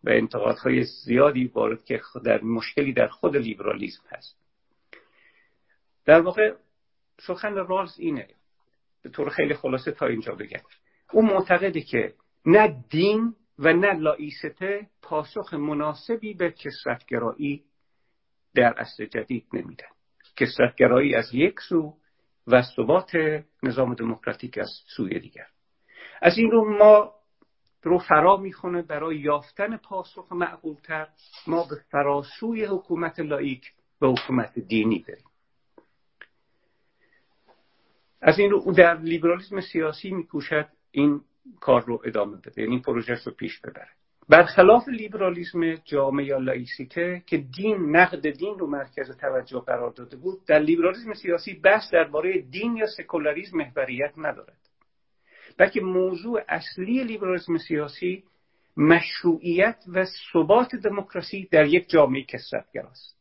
و انتقادهای زیادی وارد که در مشکلی در خود لیبرالیسم هست. در واقع سخن رالز اینه. به طور خیلی خلاصه تا اینجا بگم. او معتقده که نه دین و نه لایسته پاسخ مناسبی به کسرتگرایی در اصل جدید نمیدن کسرتگرایی از یک سو و ثبات نظام دموکراتیک از سوی دیگر. از این رو ما رو فرا می‌خونه برای یافتن پاسخ معقولتر ما به فراسوی حکومت لائیک و حکومت دینی بریم. از این رو در لیبرالیسم سیاسی میکوشد این کار رو ادامه بده یعنی پروژه رو پیش ببره. برخلاف لیبرالیسم جامع یا لایسیته که دین نقد دین رو مرکز توجه قرار داده بود در لیبرالیسم سیاسی بحث درباره دین یا سکولاریسم محوریت ندارد. بلکه موضوع اصلی لیبرالیسم سیاسی مشروعیت و ثبات دموکراسی در یک جامعه کسرتگراست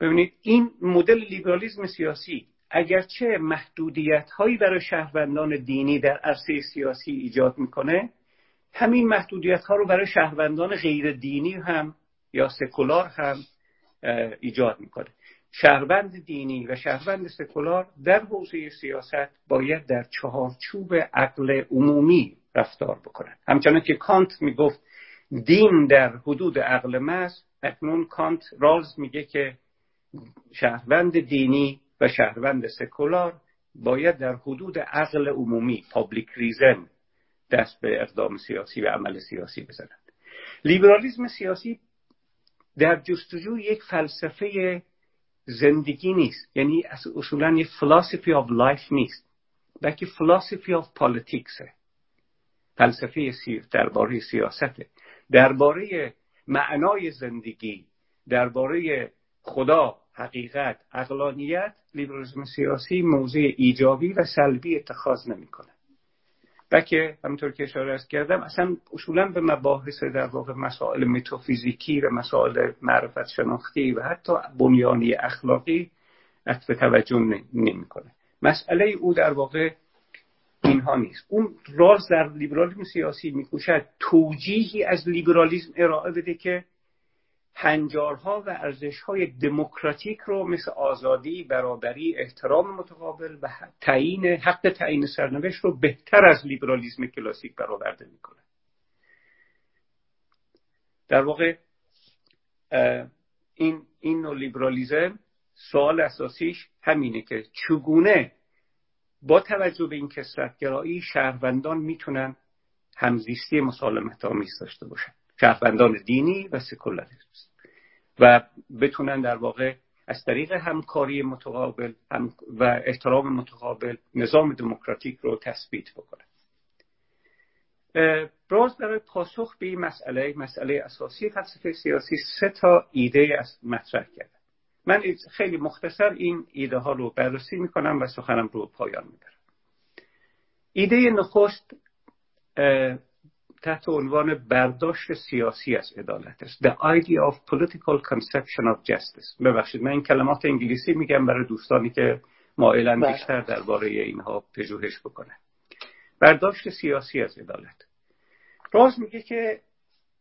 ببینید این مدل لیبرالیسم سیاسی اگرچه محدودیت هایی برای شهروندان دینی در عرصه سیاسی ایجاد می‌کنه همین محدودیت ها رو برای شهروندان غیر دینی هم یا سکولار هم ایجاد می‌کنه. شهروند دینی و شهروند سکولار در حوزه سیاست باید در چهارچوب عقل عمومی رفتار بکنن همچنان که کانت می‌گفت دین در حدود عقل محض اکنون کانت رالز میگه که شهروند دینی و شهروند سکولار باید در حدود عقل عمومی public reason دست به اقدام سیاسی و عمل سیاسی بزنند. لیبرالیزم سیاسی در جستجو یک فلسفه زندگی نیست. یعنی اصولا یک philosophy of life نیست. بلکه philosophy of politics ه فلسفه سی... درباره سیاسته درباره معنای زندگی درباره خدا حقیقت عقلانیت لیبرالیسم سیاسی موضع ایجابی و سلبی اتخاذ نمی‌کنه. بلکه همونطور که اشاره از کردم اصلا اصولا به مباحث در واقع مسائل متافیزیکی و مسائل معرفت شناختی و حتی بنیانی اخلاقی عطف توجه نمی‌کنه. مسئله او در واقع اینها نیست. اون راز در لیبرالیسم سیاسی میکوشد توجیهی از لیبرالیسم ارائه بده که هنجارها و ارزشهای دموکراتیک رو مثل آزادی، برابری، احترام متقابل و تعیین حق تعیین سرنوشت رو بهتر از لیبرالیسم کلاسیک برآورده می‌کنه. در واقع این این نوع لیبرالیزم سوال اساسیش همینه که چگونه با توجه به این کسرتگرایی شهروندان می‌تونن همزیستی مسالمت آمیز داشته باشن. شهروندان دینی و سکولاریسم. و بتونن در واقع از طریق همکاری متقابل هم و احترام متقابل نظام دموکراتیک رو تثبیت بکنن. براز برای پاسخ به این مسئله مسئله اساسی فلسفه سیاسی سه تا ایده از مطرح کرده من خیلی مختصر این ایده ها رو بررسی می‌کنم و سخنم رو پایان می‌برم. ایده نخست تحت عنوان برداشت سیاسی از عدالت است The idea of political conception of justice. ببخشید من این کلمات انگلیسی میگم برای دوستانی که مایلن بله. بیشتر درباره اینها پژوهش بکنه برداشت سیاسی از عدالت. راز میگه که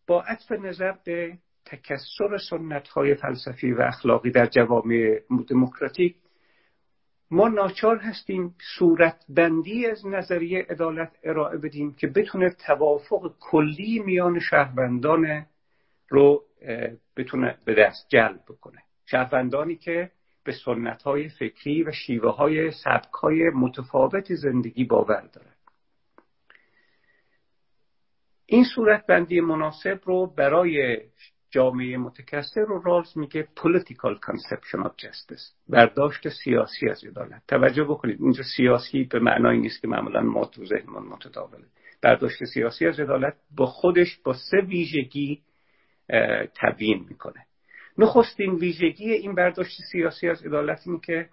با عطف نظر به تکسر سنت های فلسفی و اخلاقی در جوامع دموکراتیک ما ناچار هستیم صورت بندی از نظریه عدالت ارائه بدیم که بتونه توافق کلی میان شهروندان رو بتونه به دست جلب بکنه. شهروندانی که به سنت های فکری و شیوه های سبک های متفاوت زندگی باور دارن. این صورت بندی مناسب رو برای جامعه متکثر رو رالز میگه political conception of justice برداشت سیاسی از عدالت. توجه بکنید اینجا سیاسی به معنای نیست که معمولا ما تو ذهنمون متداوله. برداشت سیاسی از عدالت با خودش با سه ویژگی تبیین می‌کنه. نخستین ویژگی این برداشت سیاسی از عدالت اینه که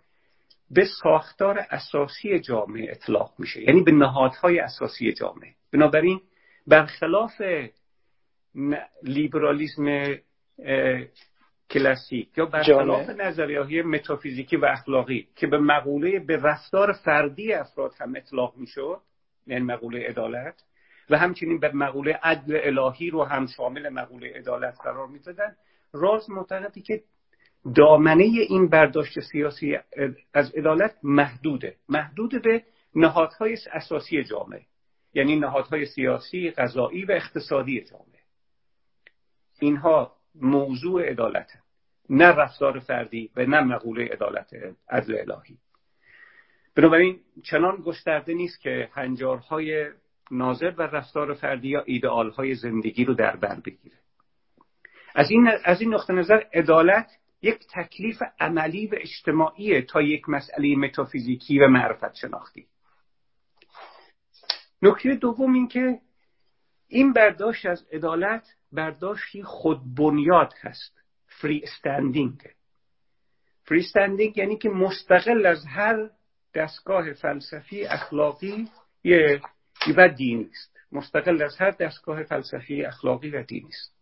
به ساختار اساسی جامعه اطلاق میشه. یعنی به نهادهای اساسی جامعه. بنابراین برخلاف لیبرالیزم کلاسیک یا برخلاف نظریه متافیزیکی و اخلاقی که به مقوله به رفتار فردی افراد هم اطلاق می‌شد یعنی مقوله عدالت و همچنین به مقوله عدل الهی رو هم شامل مقوله عدالت قرار می‌دادن. راز معتقدی که دامنه این برداشت سیاسی از عدالت محدوده. محدود به نهادهای اساسی جامعه. یعنی نهادهای سیاسی، غذایی و اقتصادی جامعه. اینها موضوع عدالت نه رفتار فردی و نه مقوله عدالت عدل الهی. بنابراین چنان گسترده نیست که هنجارهای ناظر و رفتار فردی یا ایدئالهای زندگی رو در بر بگیره. از این, از این نقطه نظر عدالت یک تکلیف عملی و اجتماعی تا یک مسئله متافیزیکی و معرفت شناختی. نکته دوم این که این برداشت از عدالت برداشتی خود بنیاد هست. فری استندینگ فری استندینگ یعنی که مستقل از هر دستگاه فلسفی اخلاقی و دینی است. مستقل از هر دستگاه فلسفی اخلاقی و دینی است.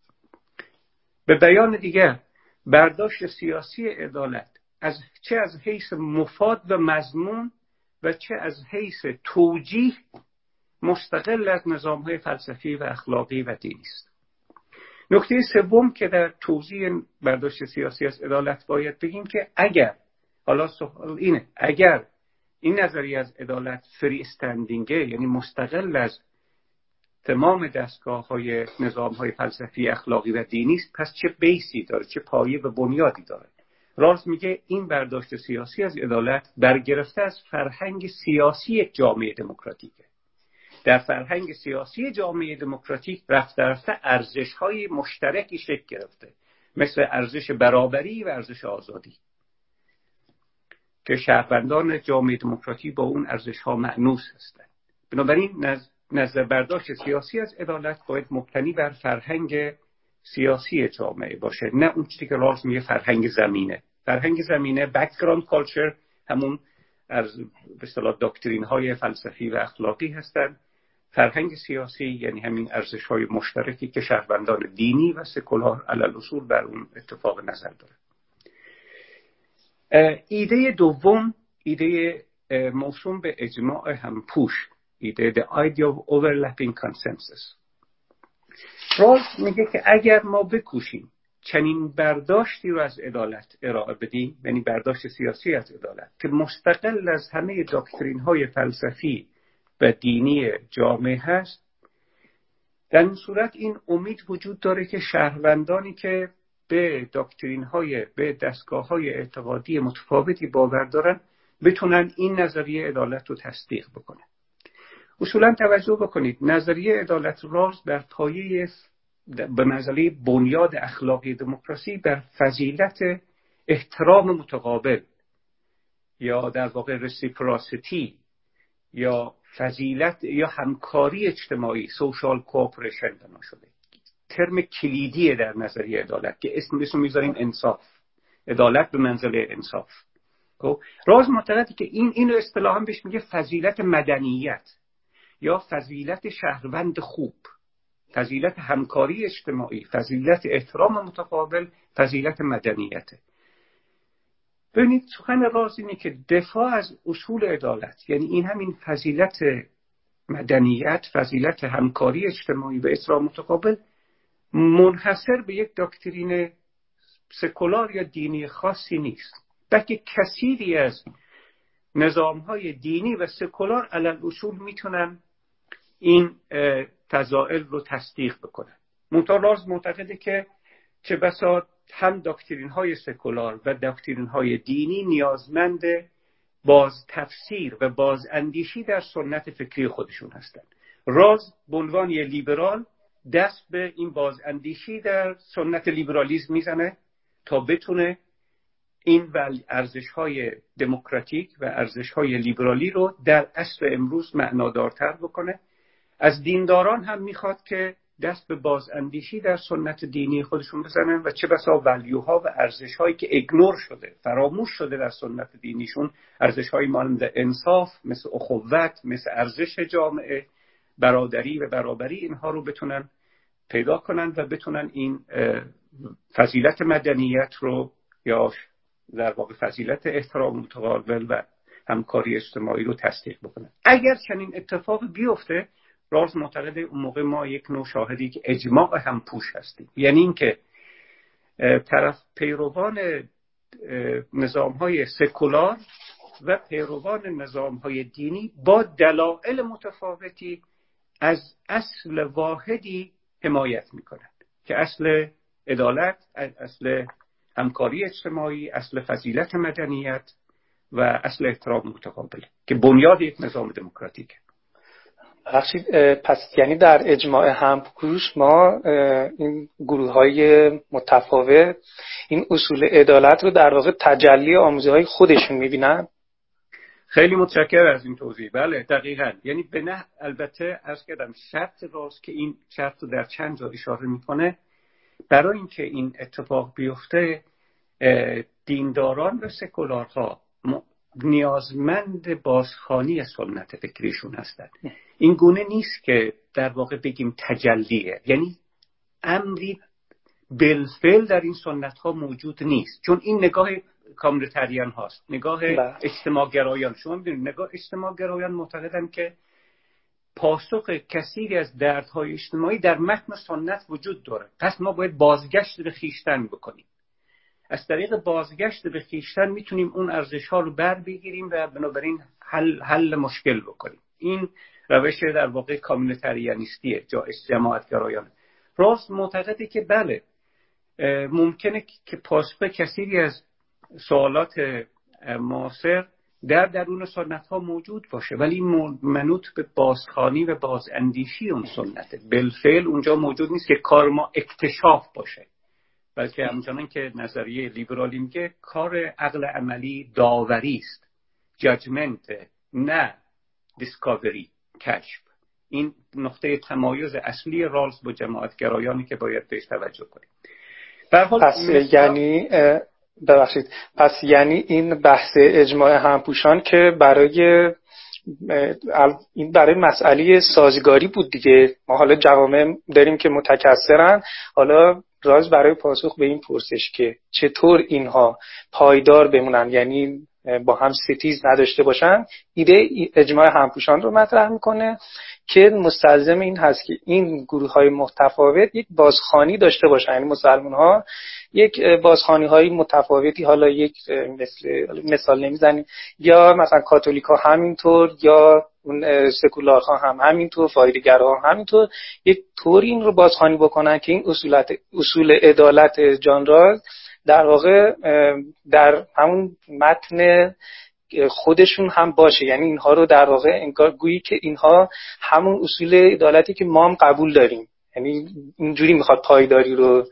به بیان دیگر برداشت سیاسی عدالت از چه از حیث مفاد و مضمون و چه از حیث توجیه مستقل از نظام های فلسفی و اخلاقی و دینی است. نکته سوم که در توضیح برداشت سیاسی از عدالت باید بگیم که اگر حالا سوال اینه اگر این نظریه از عدالت فری استندینگه یعنی مستقل از تمام دستگاه های نظام های فلسفی اخلاقی و دینی است پس چه بیسی داره چه پایه و بنیادی داره؟ راز میگه این برداشت سیاسی از عدالت برگرفته از فرهنگ سیاسی جامعه دموکراتیکه. در فرهنگ سیاسی جامعه دموکراتیک رفته رفته ارزش های مشترکی شکل گرفته مثل ارزش برابری و ارزش آزادی. که شهروندان جامعه دموکراتیک با اون ارزش ها مأنوس هستند. بنابراین نظر برداشت سیاسی از عدالت باید مبتنی بر فرهنگ سیاسی جامعه باشه نه اون چیزی که رالز میگه فرهنگ زمینه. فرهنگ زمینه background culture همون از به اصطلاح دکترین های فلسفی و اخلاقی هستند. فرهنگ سیاسی یعنی همین ارزش های مشترکی که شهروندان دینی و سکولار علل اصول بر اون اتفاق نظر داره ایده دوم ایده موسوم به اجماع همپوش ایده the idea of overlapping consensus. راز میگه که اگر ما بکوشیم چنین برداشتی رو از عدالت ارائه بدیم یعنی برداشت سیاسی از عدالت که مستقل از همه دکترین های فلسفی و دینی جامعه هست. در این صورت این امید وجود داره که شهروندانی که به دکترین های به دستگاه های اعتقادی متفاوتی باور دارن بتونن این نظریه عدالت رو تصدیق بکنن. اصولا توجه بکنید نظریه عدالت راز بر پایه به منزله بنیاد اخلاقی دموکراسی بر فضیلت احترام متقابل یا در واقع رسیپراسیتی یا فضیلت یا همکاری اجتماعی سوشال کوپریشن بنا شده. ترم کلیدی در نظریه عدالت که اسم می‌ذاریم انصاف. عدالت به منزله انصاف. خب؟ راز معتقدی که این اینو اصطلاحا بهش میگه فضیلت مدنیت یا فضیلت شهروند خوب. فضیلت همکاری اجتماعی فضیلت احترام متقابل فضیلت مدنیته. ببینید سخن راز اینه که دفاع از اصول عدالت یعنی این همین فضیلت مدنیت فضیلت همکاری اجتماعی و احترام متقابل منحصر به یک دکترین سکولار یا دینی خاصی نیست بلکه کثیری از نظام های دینی و سکولار علل اصول می‌تونن این فضائل رو تصدیق بکنن. منتها راز معتقده که چه بسا هم دکترین های سکولار و دکترین های دینی نیازمند باز تفسیر و باز اندیشی در سنت فکری خودشون هستند. راز به یه لیبرال دست به این باز اندیشی در سنت لیبرالیزم می‌زنه تا بتونه این ارزش های دموکراتیک و ارزش های لیبرالی رو در اصل امروز معنادارتر بکنه. از دینداران هم می‌خواد که دست به بازاندیشی در سنت دینی خودشون بزنن و چه بسا ولیوها و ارزش هایی که اگنور شده فراموش شده در سنت دینیشون ارزش های مانند انصاف مثل اخوت مثل ارزش جامعه برادری و برابری اینها رو بتونن پیدا کنن و بتونن این فضیلت مدنیت رو یا در واقع فضیلت احترام متقابل و همکاری اجتماعی رو تصدیق بکنن. اگر چنین اتفاق بیفته راز معتقده اون موقع ما یک نوع شاهدی که اجماع هم پوش هستیم. یعنی اینکه طرف پیروان نظام های سکولار و پیروان نظام های دینی با دلایل متفاوتی از اصل واحدی حمایت می‌کنند که اصل عدالت اصل همکاری اجتماعی اصل فضیلت مدنیت و اصل احترام متقابل که بنیاد یک نظام دموکراتیک بخشید پس یعنی در اجماع همپوش ما این گروه های متفاوت این اصول عدالت رو در واقع تجلی آموزه های خودشون می‌بینن؟ خیلی متشکر از این توضیح. بله دقیقا. یعنی به نه البته از کردم شرط راست که این شرط رو در چند جا اشاره می‌کنه برای اینکه این اتفاق بیفته دینداران و سکولارها نیازمند بازخانی سنت فکریشون هستند این گونه نیست که در واقع بگیم تجلیه. یعنی امری بلفل در این سنت ها موجود نیست. چون این نگاه کاملتریان هاست. نگاه بله. اجتماع گرایان شما می‌دونید نگاه اجتماع گرایان معتقدن که پاسخ کثیری از دردهای اجتماعی در متن سنت وجود داره. پس ما باید بازگشت به خیشتن بکنیم. از طریق بازگشت به خیشتن می‌تونیم اون ارزش ها رو بر بگیریم و بنابراین حل, حل مشکل بکنیم. این روش در واقع کامیونیتریانیستیه جا جماعت گرایانه راست معتقده که بله ممکنه که پاسخ کثیری از سوالات معاصر در درون سنت ها موجود باشه ولی منوط به بازخانی و بازاندیشی اون سنته. بالفعل اونجا موجود نیست که کار ما اکتشاف باشه. بلکه همچنان که نظریه لیبرالی میگه کار عقل عملی داوری است. ججمنت نه دیسکاوری کشف. این نقطه تمایز اصلی رالز با جماعت گرایانی که باید بهش توجه کنیم. پس یعنی ببخشید. پس یعنی این بحث اجماع همپوشان که برای این برای مسئله سازگاری بود دیگه. ما حالا جوامع داریم که متکثرن. حالا راز برای پاسخ به این پرسش که چطور اینها پایدار بمونن یعنی با هم ستیز نداشته باشن ایده اجماع همپوشان رو مطرح می‌کنه که مستلزم این هست که این گروه های متفاوت یک بازخانی داشته باشن. یعنی مسلمان ها یک بازخانی های متفاوتی حالا یک مثل مثال نمی‌زنیم یا مثلا کاتولیک ها همینطور یا اون سکولارها هم همینطور فایدگرها هم همینطور. یک طوری این رو بازخانی بکنن که این اصولت اصول عدالت جان راز در واقع در همون متن خودشون هم باشه. یعنی اینها رو در واقع انگار گویی که اینها همون اصول عدالتی که ما هم قبول داریم. یعنی اینجوری می‌خواد پایداری رو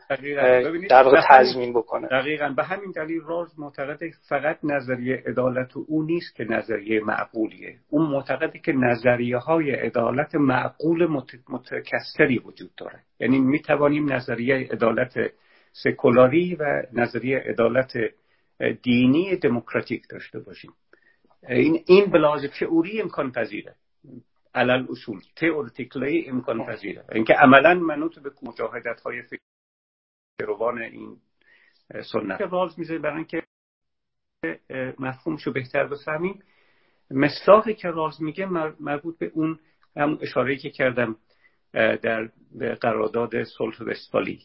در واقع تضمین بکنه. دقیقا. به همین دلیل راز معتقد فقط نظریه عدالت او نیست که نظریه معقولیه. اون معتقده که نظریه های عدالت معقول متکثری وجود داره. یعنی می‌توانیم نظریه عدالت سکولاری و نظریه عدالت دینی دموکراتیک داشته باشیم. این این بلاز تئوری امکان پذیره علل اصول. تئوریتیکلی امکان پذیره. اینکه عملا منوط به مجاهدت های فکروان این سنت. راز میزه برای اینکه مفهومشو بهتر بفهمیم. مصداقی که راز میگه مربوط به اون هم اشاره که کردم در قرارداد صلح وستفالی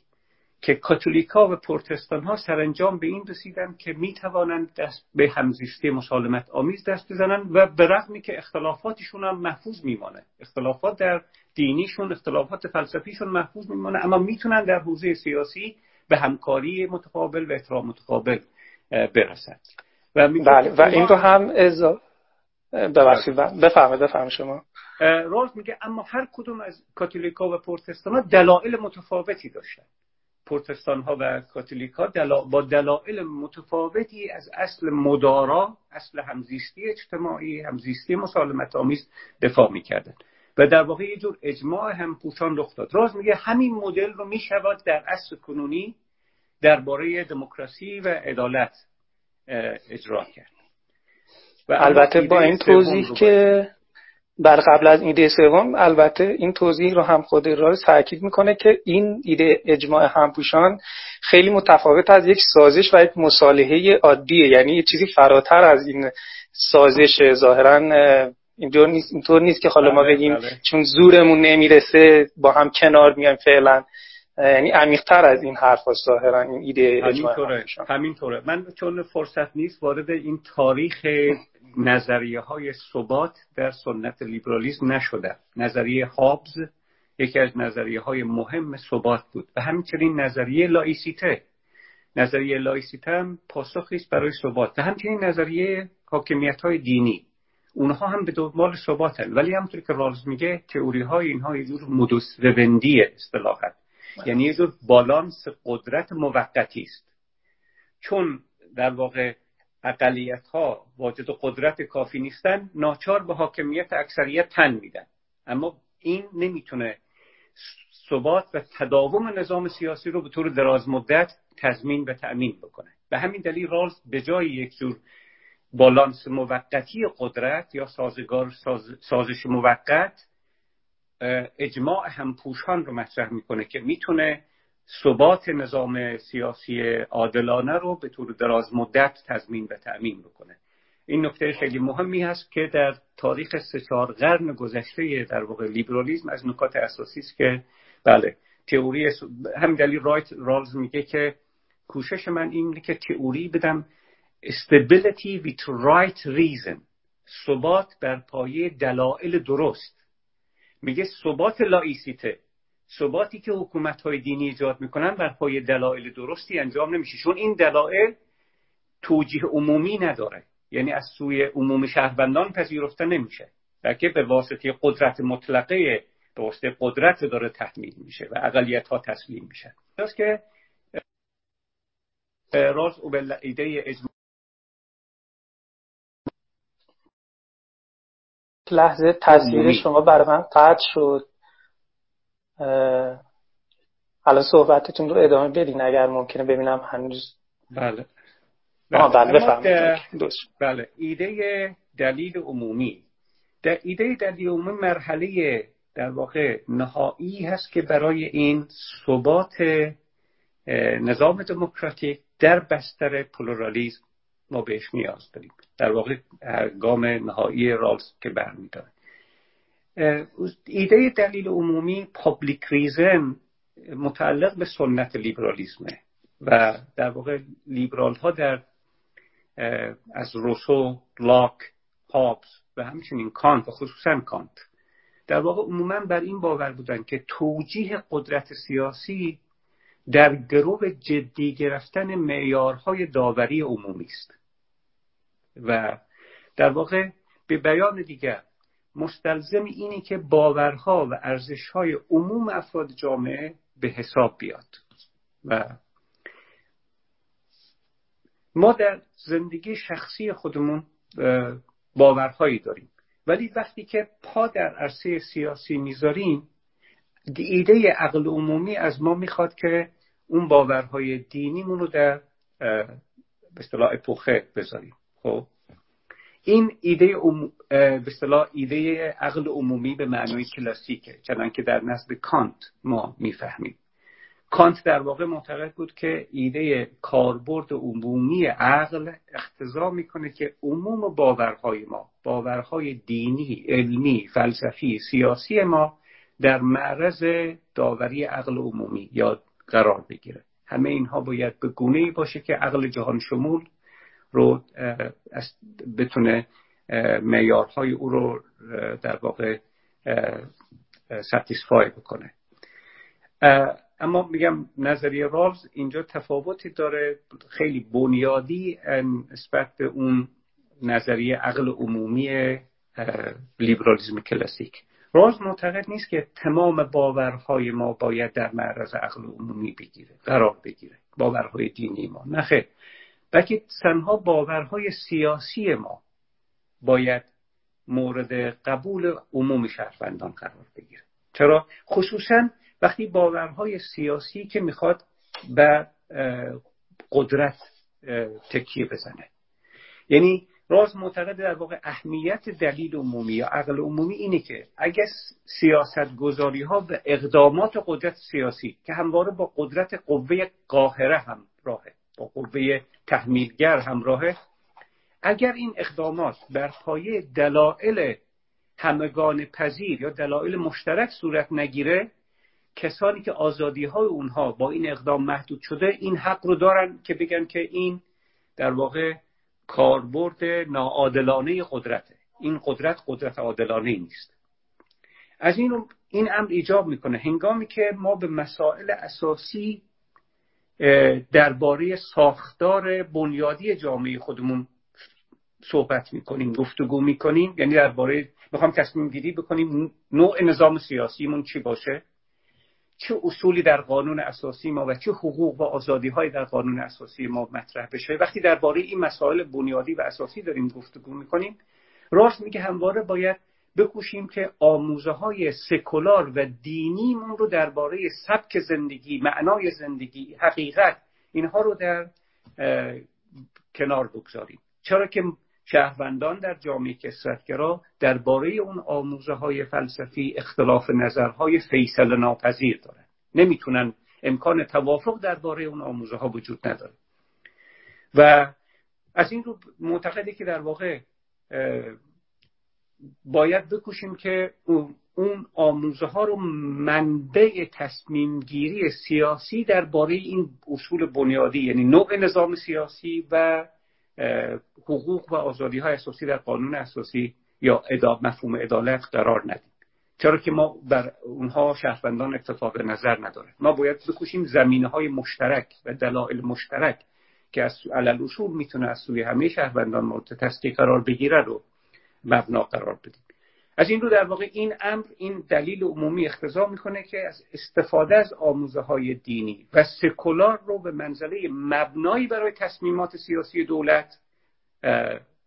که کاتولیکا و پروتستان ها سرانجام به این رسیدن که می توانند دست به همزیستی مسالمت آمیز دست بزنند و به رغمی که اختلافاتشون هم محفوظ میمانه. اختلافات در دینیشون اختلافات فلسفیشون محفوظ میمانه اما می‌تونن در حوزه سیاسی به همکاری متقابل و احترام متقابل برسند. و بله و این رو هم ازا ببخشید بفهمه بفهم شما. رولز میگه اما هر کدوم از کاتولیکا و پروتستان ها دلایل متفاوتی داشتن. پروتستان ها و کاتولیک ها با دلایل متفاوتی از اصل مدارا اصل همزیستی اجتماعی همزیستی مسالمت آمیز دفاع می‌کردن و در واقع یه جور اجماع هم پوشان رخ داد. راز میگه همین مدل رو می‌شود در اصل کنونی درباره دموکراسی و عدالت اجرا کرد. و البته با این توضیح که بر قبل از ایده سوم البته این توضیح رو هم خود را تاکید می‌کنه که این ایده اجماع همپوشان خیلی متفاوت از یک سازش و یک مصالحه عادیه. یعنی یه چیزی فراتر از این سازش ظاهرا اینطور نیست اینطور نیست که حالا ما بله، بگیم بله. چون زورمون نمی‌رسه با هم کنار میایم فعلا. یعنی عمیقتر از این حرف ظاهرا این ایده همینطوره همینطوره. من چون فرصت نیست وارد این تاریخ نظریه های ثبات در سنت لیبرالیزم نشده. نظریه هابز یکی از نظریه های مهم ثبات بود. و همچنین نظریه لایسیته. نظریه لایسیته هم پاسخی است برای ثبات. و همچنین نظریه حاکمیت های دینی. اونها هم به دنبال ثباتن. ولی همونطور که رالز میگه تئوری های اینها یه جور مدوس وندیه اصطلاحا. یعنی یه جور بالانس قدرت موقتی است. چون در واقع اقلیت ها واجد قدرت کافی نیستن ناچار به حاکمیت اکثریت تن میدن. اما این نمی‌تونه ثبات و تداوم نظام سیاسی رو به طور دراز مدت تضمین و تأمین بکنه. به همین دلیل رالز به جای یک جور بالانس موقتی قدرت یا سازگار سازش موقت اجماع همپوشان رو مطرح می‌کنه که می‌تونه ثبات نظام سیاسی عادلانه رو به طور دراز مدت تضمین و تأمین بکنه. این نکته خیلی مهمی هست که در تاریخ سه چهار قرن گذشته در واقع لیبرالیزم از نکات اساسی است که بله تئوری همین دلیل رایت رالز میگه که کوشش من اینه که تئوری بدم stability with right reason ثبات بر پایه دلایل درست. میگه ثبات لایسیته ثباتی که حکومت های دینی ایجاد می‌کنن بر پایه دلایل درستی انجام نمیشه. چون این دلایل توجیه عمومی نداره. یعنی از سوی عموم شهروندان پذیرفته نمیشه. بلکه به واسطه قدرت مطلقه به واسطه قدرت داره تحمیل میشه و اقلیت ها تسلیم میشه که راز او به ایده اجماع لحظه تصویر شما برای من قطع شد. حالا صحبتتون رو ادامه بدین اگر ممکنه ببینم هنوز. بله. بله. بله, بله. ایده دلیل عمومی. در ایده دلیل عمومی مرحله در واقع نهایی هست که برای این ثبات نظام دموکراتیک در بستر پلورالیزم ما بهش نیاز داریم. در واقع گام نهایی رالز که برمیداره ایده دلیل عمومی public reason متعلق به سنت لیبرالیزمه و در واقع لیبرال ها در از روسو لاک هابز و همچنین کانت و خصوصا کانت در واقع عموما بر این باور بودن که توجیه قدرت سیاسی در گروه جدی گرفتن معیارهای داوری عمومی است و در واقع به بیان دیگر مستلزم اینه که باورها و ارزشهای عموم افراد جامعه به حساب بیاد. و ما در زندگی شخصی خودمون باورهایی داریم. ولی وقتی که پا در عرصه سیاسی می‌ذاریم ایده عقل عمومی از ما می‌خواد که اون باورهای دینیمون رو در به اصطلاح اپوخه بذاریم. خب؟ این ایده به اصطلاح ایده عقل عمومی به معنای کلاسیکه چنان که در نزد کانت ما می‌فهمیم. کانت در واقع معتقد بود که ایده کاربرد عمومی عقل اختضا می‌کنه که عموم باورهای ما باورهای دینی علمی فلسفی سیاسی ما در معرض داوری عقل عمومی یا قرار بگیره. همه اینها باید به گونه ای باشه که عقل جهان شمول رو بتونه معیارهای او رو در واقع ستیسفای بکنه. اما میگم نظریه رالز اینجا تفاوتی داره خیلی بنیادی نسبت به اون نظریه عقل عمومی لیبرالیزم کلاسیک. راز معتقد نیست که تمام باورهای ما باید در معرض عقل عمومی بگیره قرار بگیره. باورهای دینی ما. نخیر بلکه تنها باورهای سیاسی ما باید مورد قبول عموم شهروندان قرار بگیره. چرا؟ خصوصا وقتی باورهای سیاسی که می‌خواد به قدرت تکیه بزنه. یعنی راز معتقد در واقع اهمیت دلیل عمومی یا عقل عمومی اینه که اگر سیاست گذاری ها به اقدامات قدرت سیاسی که همواره با قدرت قوه قاهره هم راهه با قوه تحمیلگر همراهه اگر این اقدامات بر پایه دلایل همگان پذیر یا دلایل مشترک صورت نگیره کسانی که آزادی های اونها با این اقدام محدود شده این حق رو دارن که بگن که این در واقع کاربرد ناعادلانه قدرته. این قدرت قدرت عادلانه نیست. از این این امر ایجاب می‌کنه. هنگامی که ما به مسائل اساسی درباره ساختار بنیادی جامعه خودمون صحبت می‌کنیم گفتگو می‌کنیم. یعنی درباره می‌خوام تصمیم گیری بکنیم نوع نظام سیاسیمون چی باشه چه اصولی در قانون اساسی ما و چه حقوق و آزادی های در قانون اساسی ما مطرح بشه. وقتی درباره این مسائل بنیادی و اساسی داریم گفتگو می‌کنیم راست میگه همواره باید بکوشیم که آموزه های سکولار و دینیمون رو درباره سبک زندگی معنای زندگی حقیقت اینها رو در کنار بگذاریم. چرا که شهروندان در جامعه کسرتگرا درباره اون آموزه های فلسفی اختلاف نظرهای فیصل ناپذیر دارن. نمی‌تونن امکان توافق درباره اون آموزه ها وجود نداره. و از این رو معتقده که در واقع باید بکوشیم که اون آموزه ها رو منبع تصمیم گیری سیاسی درباره این اصول بنیادی یعنی نوع نظام سیاسی و حقوق و آزادی های اساسی در قانون اساسی یا مفهوم عدالت قرار ندیم. چرا که ما بر اونها شهروندان اتفاق نظر نداره. ما باید بکوشیم زمینه های مشترک و دلایل مشترک که از علل اصول می‌تونه از سوی همه شهروندان مورد تصدیق قرار بگیره رو مبنا قرار بدیم. از این رو در واقع این امر این دلیل عمومی اختضا می‌کنه که از استفاده از آموزه های دینی و سکولار رو به منزله مبنایی برای تصمیمات سیاسی دولت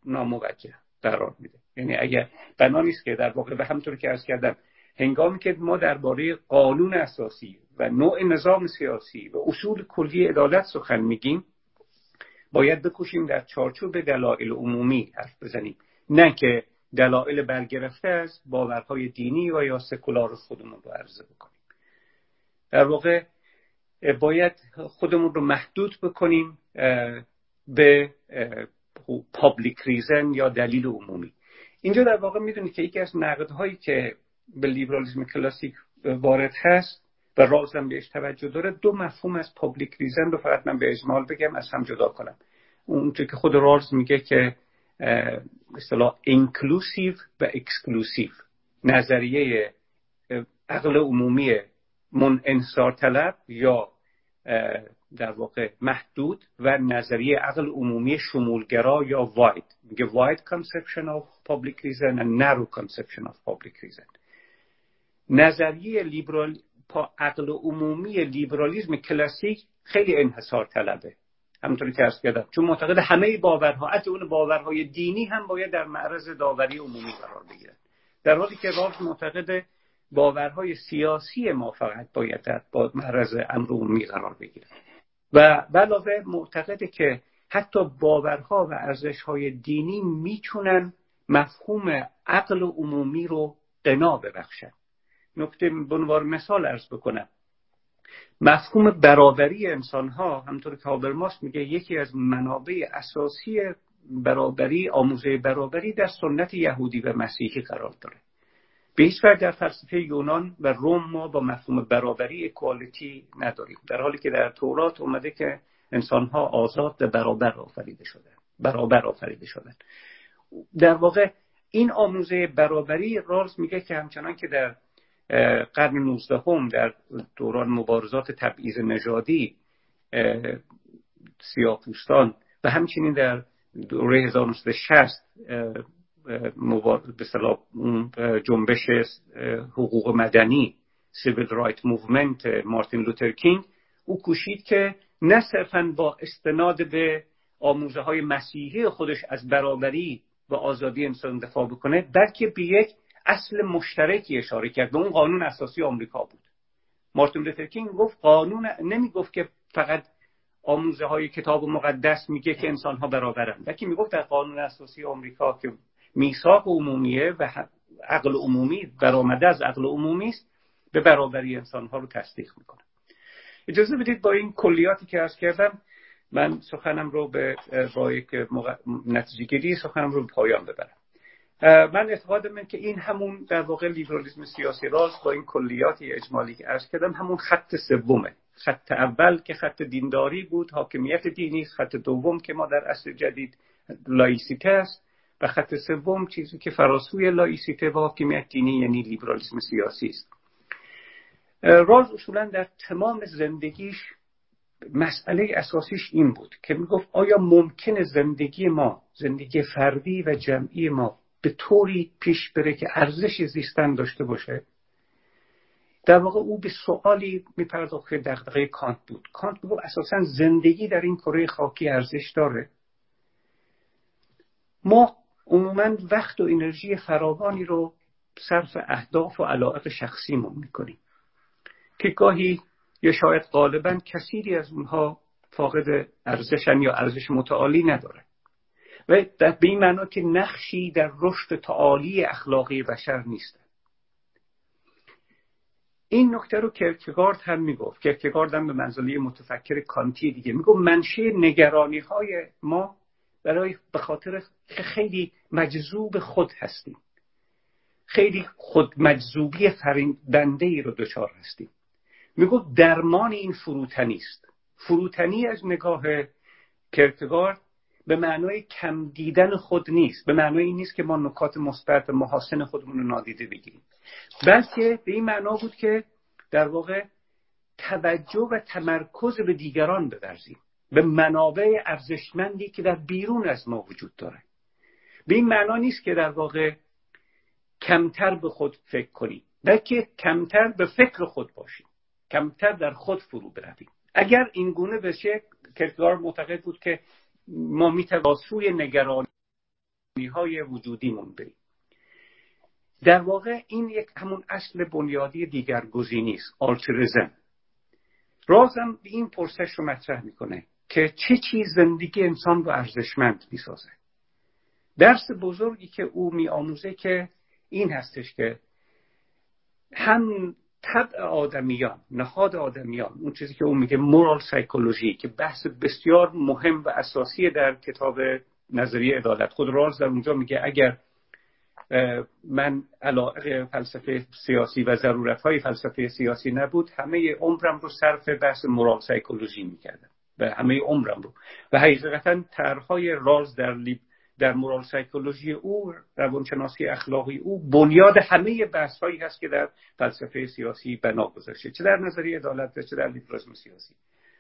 ناموجه قرار میده. یعنی اگر بنا نیست که در واقع به همطور که ارز کردم هنگامی که ما درباره قانون اساسی و نوع نظام سیاسی و اصول کلی عدالت سخن میگیم باید بکوشیم در چارچوب دلایل عمومی حرف بزنیم. نه که دلایل برگرفته از باورهای دینی و یا سکولار خودمون رو عرضه بکنیم. در واقع باید خودمون رو محدود بکنیم به public reason یا دلیل عمومی. اینجا در واقع می‌دونید که یکی از نقدهایی که به لیبرالیسم کلاسیک وارد هست و رالزم بهش توجه داره دو مفهوم از public reason رو فقط من به اجمال بگم از هم جدا کنم. اون که خود رالز میگه که اصطلاح inclusive و exclusive نظریه عقل عمومی انحصارطلب یا در واقع محدود و نظریه عقل عمومی شمولگرا یا wide میگه wide conception of public reason and narrow conception of public reason. نظریه لیبرال عقل عمومی لیبرالیزم کلاسیک خیلی انحصار طلبه. همونطوری که ارز کردم. چون معتقد همه باورها حتی اون باورهای دینی هم باید در معرض داوری عمومی قرار بگیرن. در حالی که راز معتقد باورهای سیاسی ما فقط باید در معرض امر عمومی قرار بگیرن. و علاوه معتقده که حتی باورها و ارزشهای دینی می‌تونن مفهوم عقل عمومی رو قنا ببخشن. نکته به عنوان مثال ارز بکنم. مفهوم برابری انسان ها همطور که هابرماس میگه یکی از منابع اساسی برابری آموزه برابری در سنت یهودی و مسیحی قرار داره. به هیچ در فلسفه یونان و روم ما با مفهوم برابری اکوالیتی نداریم. در حالی که در تورات اومده که انسان ها آزاد و برابر آفریده شدن برابر آفریده شدن. در واقع این آموزه برابری رالز میگه که همچنان که در قرن 19 هم در دوران مبارزات تبعیض نژادی سیاهپوستان و همچنین در دوره 1960 به جنبش حقوق مدنی civil rights movement مارتین لوتر کینگ او کوشید که نه صرفا با استناد به آموزه های مسیحی خودش از برابری و آزادی انسان دفاع بکنه بلکه به یک اصل مشترکی اشاره کرد به اون قانون اساسی آمریکا بود. مارتین لوتر کینگ گفت قانون نمی‌گفت که فقط آموزه های کتاب مقدس میگه که انسان ها برابرن بلکه می‌گفت در قانون اساسی آمریکا که میثاق عمومیه و عقل عمومی برآمده از عقل عمومی است به برابری انسان ها رو تصدیق می‌کنه. اجازه بدید با این کلیاتی که ارز کردم من سخنم رو به با یک نتیجه گیری سخنم رو به پایان ببرم. من اعتقاد من که این همون در واقع لیبرالیسم سیاسی راست با این کلیاتی اجمالی که ارز کردم همون خط سومه. خط اول که خط دینداری بود حاکمیت دینی خط دوم که ما در اصل جدید لایسیته است و خط سوم چیزی که فراسوی لایسیته و حاکمیت دینی یعنی لیبرالیسم سیاسی است. راز اصولا در تمام زندگیش مسئله اساسیش این بود که می‌گفت آیا ممکن زندگی ما زندگی فردی و جمعی ما به طوری پیش بره که ارزش زیستن داشته باشه. در واقع او به سوالی میپرداخت که دقیقه کانت بود. کانت می‌گفت اساسا زندگی در این کره خاکی ارزش داره. ما عموما وقت و انرژی فراوانی رو صرف اهداف و علایق شخصیمون می‌کنیم که گاهی یا شاید غالبا کثیری از اونها فاقد ارزشن یا ارزش متعالی نداره و به این معنا که نقشی در رشد تعالی اخلاقی بشر نیستن این نکته رو کرکگارد هم می‌گفت. کرکگارد هم به منزله متفکر کانتی دیگه. می‌گفت منشه نگرانی های ما برای به خاطر خیلی مجذوب خود هستیم. خیلی خود مجذوبی فریندنده ای رو دچار هستیم. می‌گفت درمان این فروتنی است. فروتنی از نگاه کرکگارد به معنای کم دیدن خود نیست. به معنای این نیست که ما نکات مثبت و محاسن خودمون رو نادیده بگیریم. بلکه به این معنا بود که در واقع توجه و تمرکز به دیگران بورزیم. به منابع ارزشمندی که در بیرون از ما وجود داره. به این معنا نیست که در واقع کمتر به خود فکر کنیم بلکه کمتر به فکر خود باشیم. کمتر در خود فرو برویم. اگر این گونه بشه کرکگار معتقد بود که ما می‌توان سوی نگرانی های وجودیمون بریم. در واقع این یک همون اصل بنیادی دیگرگزینی است آلترزم رازم این پرسش رو مطرح می‌کنه که چه چیز زندگی انسان رو ارزشمند می‌سازه درس بزرگی که او میآموزه که این هستش که هم طبع آدمیان نهاد آدمیان اون چیزی که اون میگه مورال سایکولوژی که بحث بسیار مهم و اساسی در کتاب نظریه عدالت. خود رالز در اونجا میگه اگر من علاقه فلسفه سیاسی و ضرورت های فلسفه سیاسی نبود همه عمرم رو صرف بحث مورال سایکولوژی می‌کردم. و همه عمرم رو. و حقیقتا طرحهای رالز در لیب در مورال سایکولوژی او روانشناسی اخلاقی او بنیاد همه بحث هایی هست که در فلسفه سیاسی بنا گذاشته. چه در نظریه عدالت چه در لیبرالیسم سیاسی.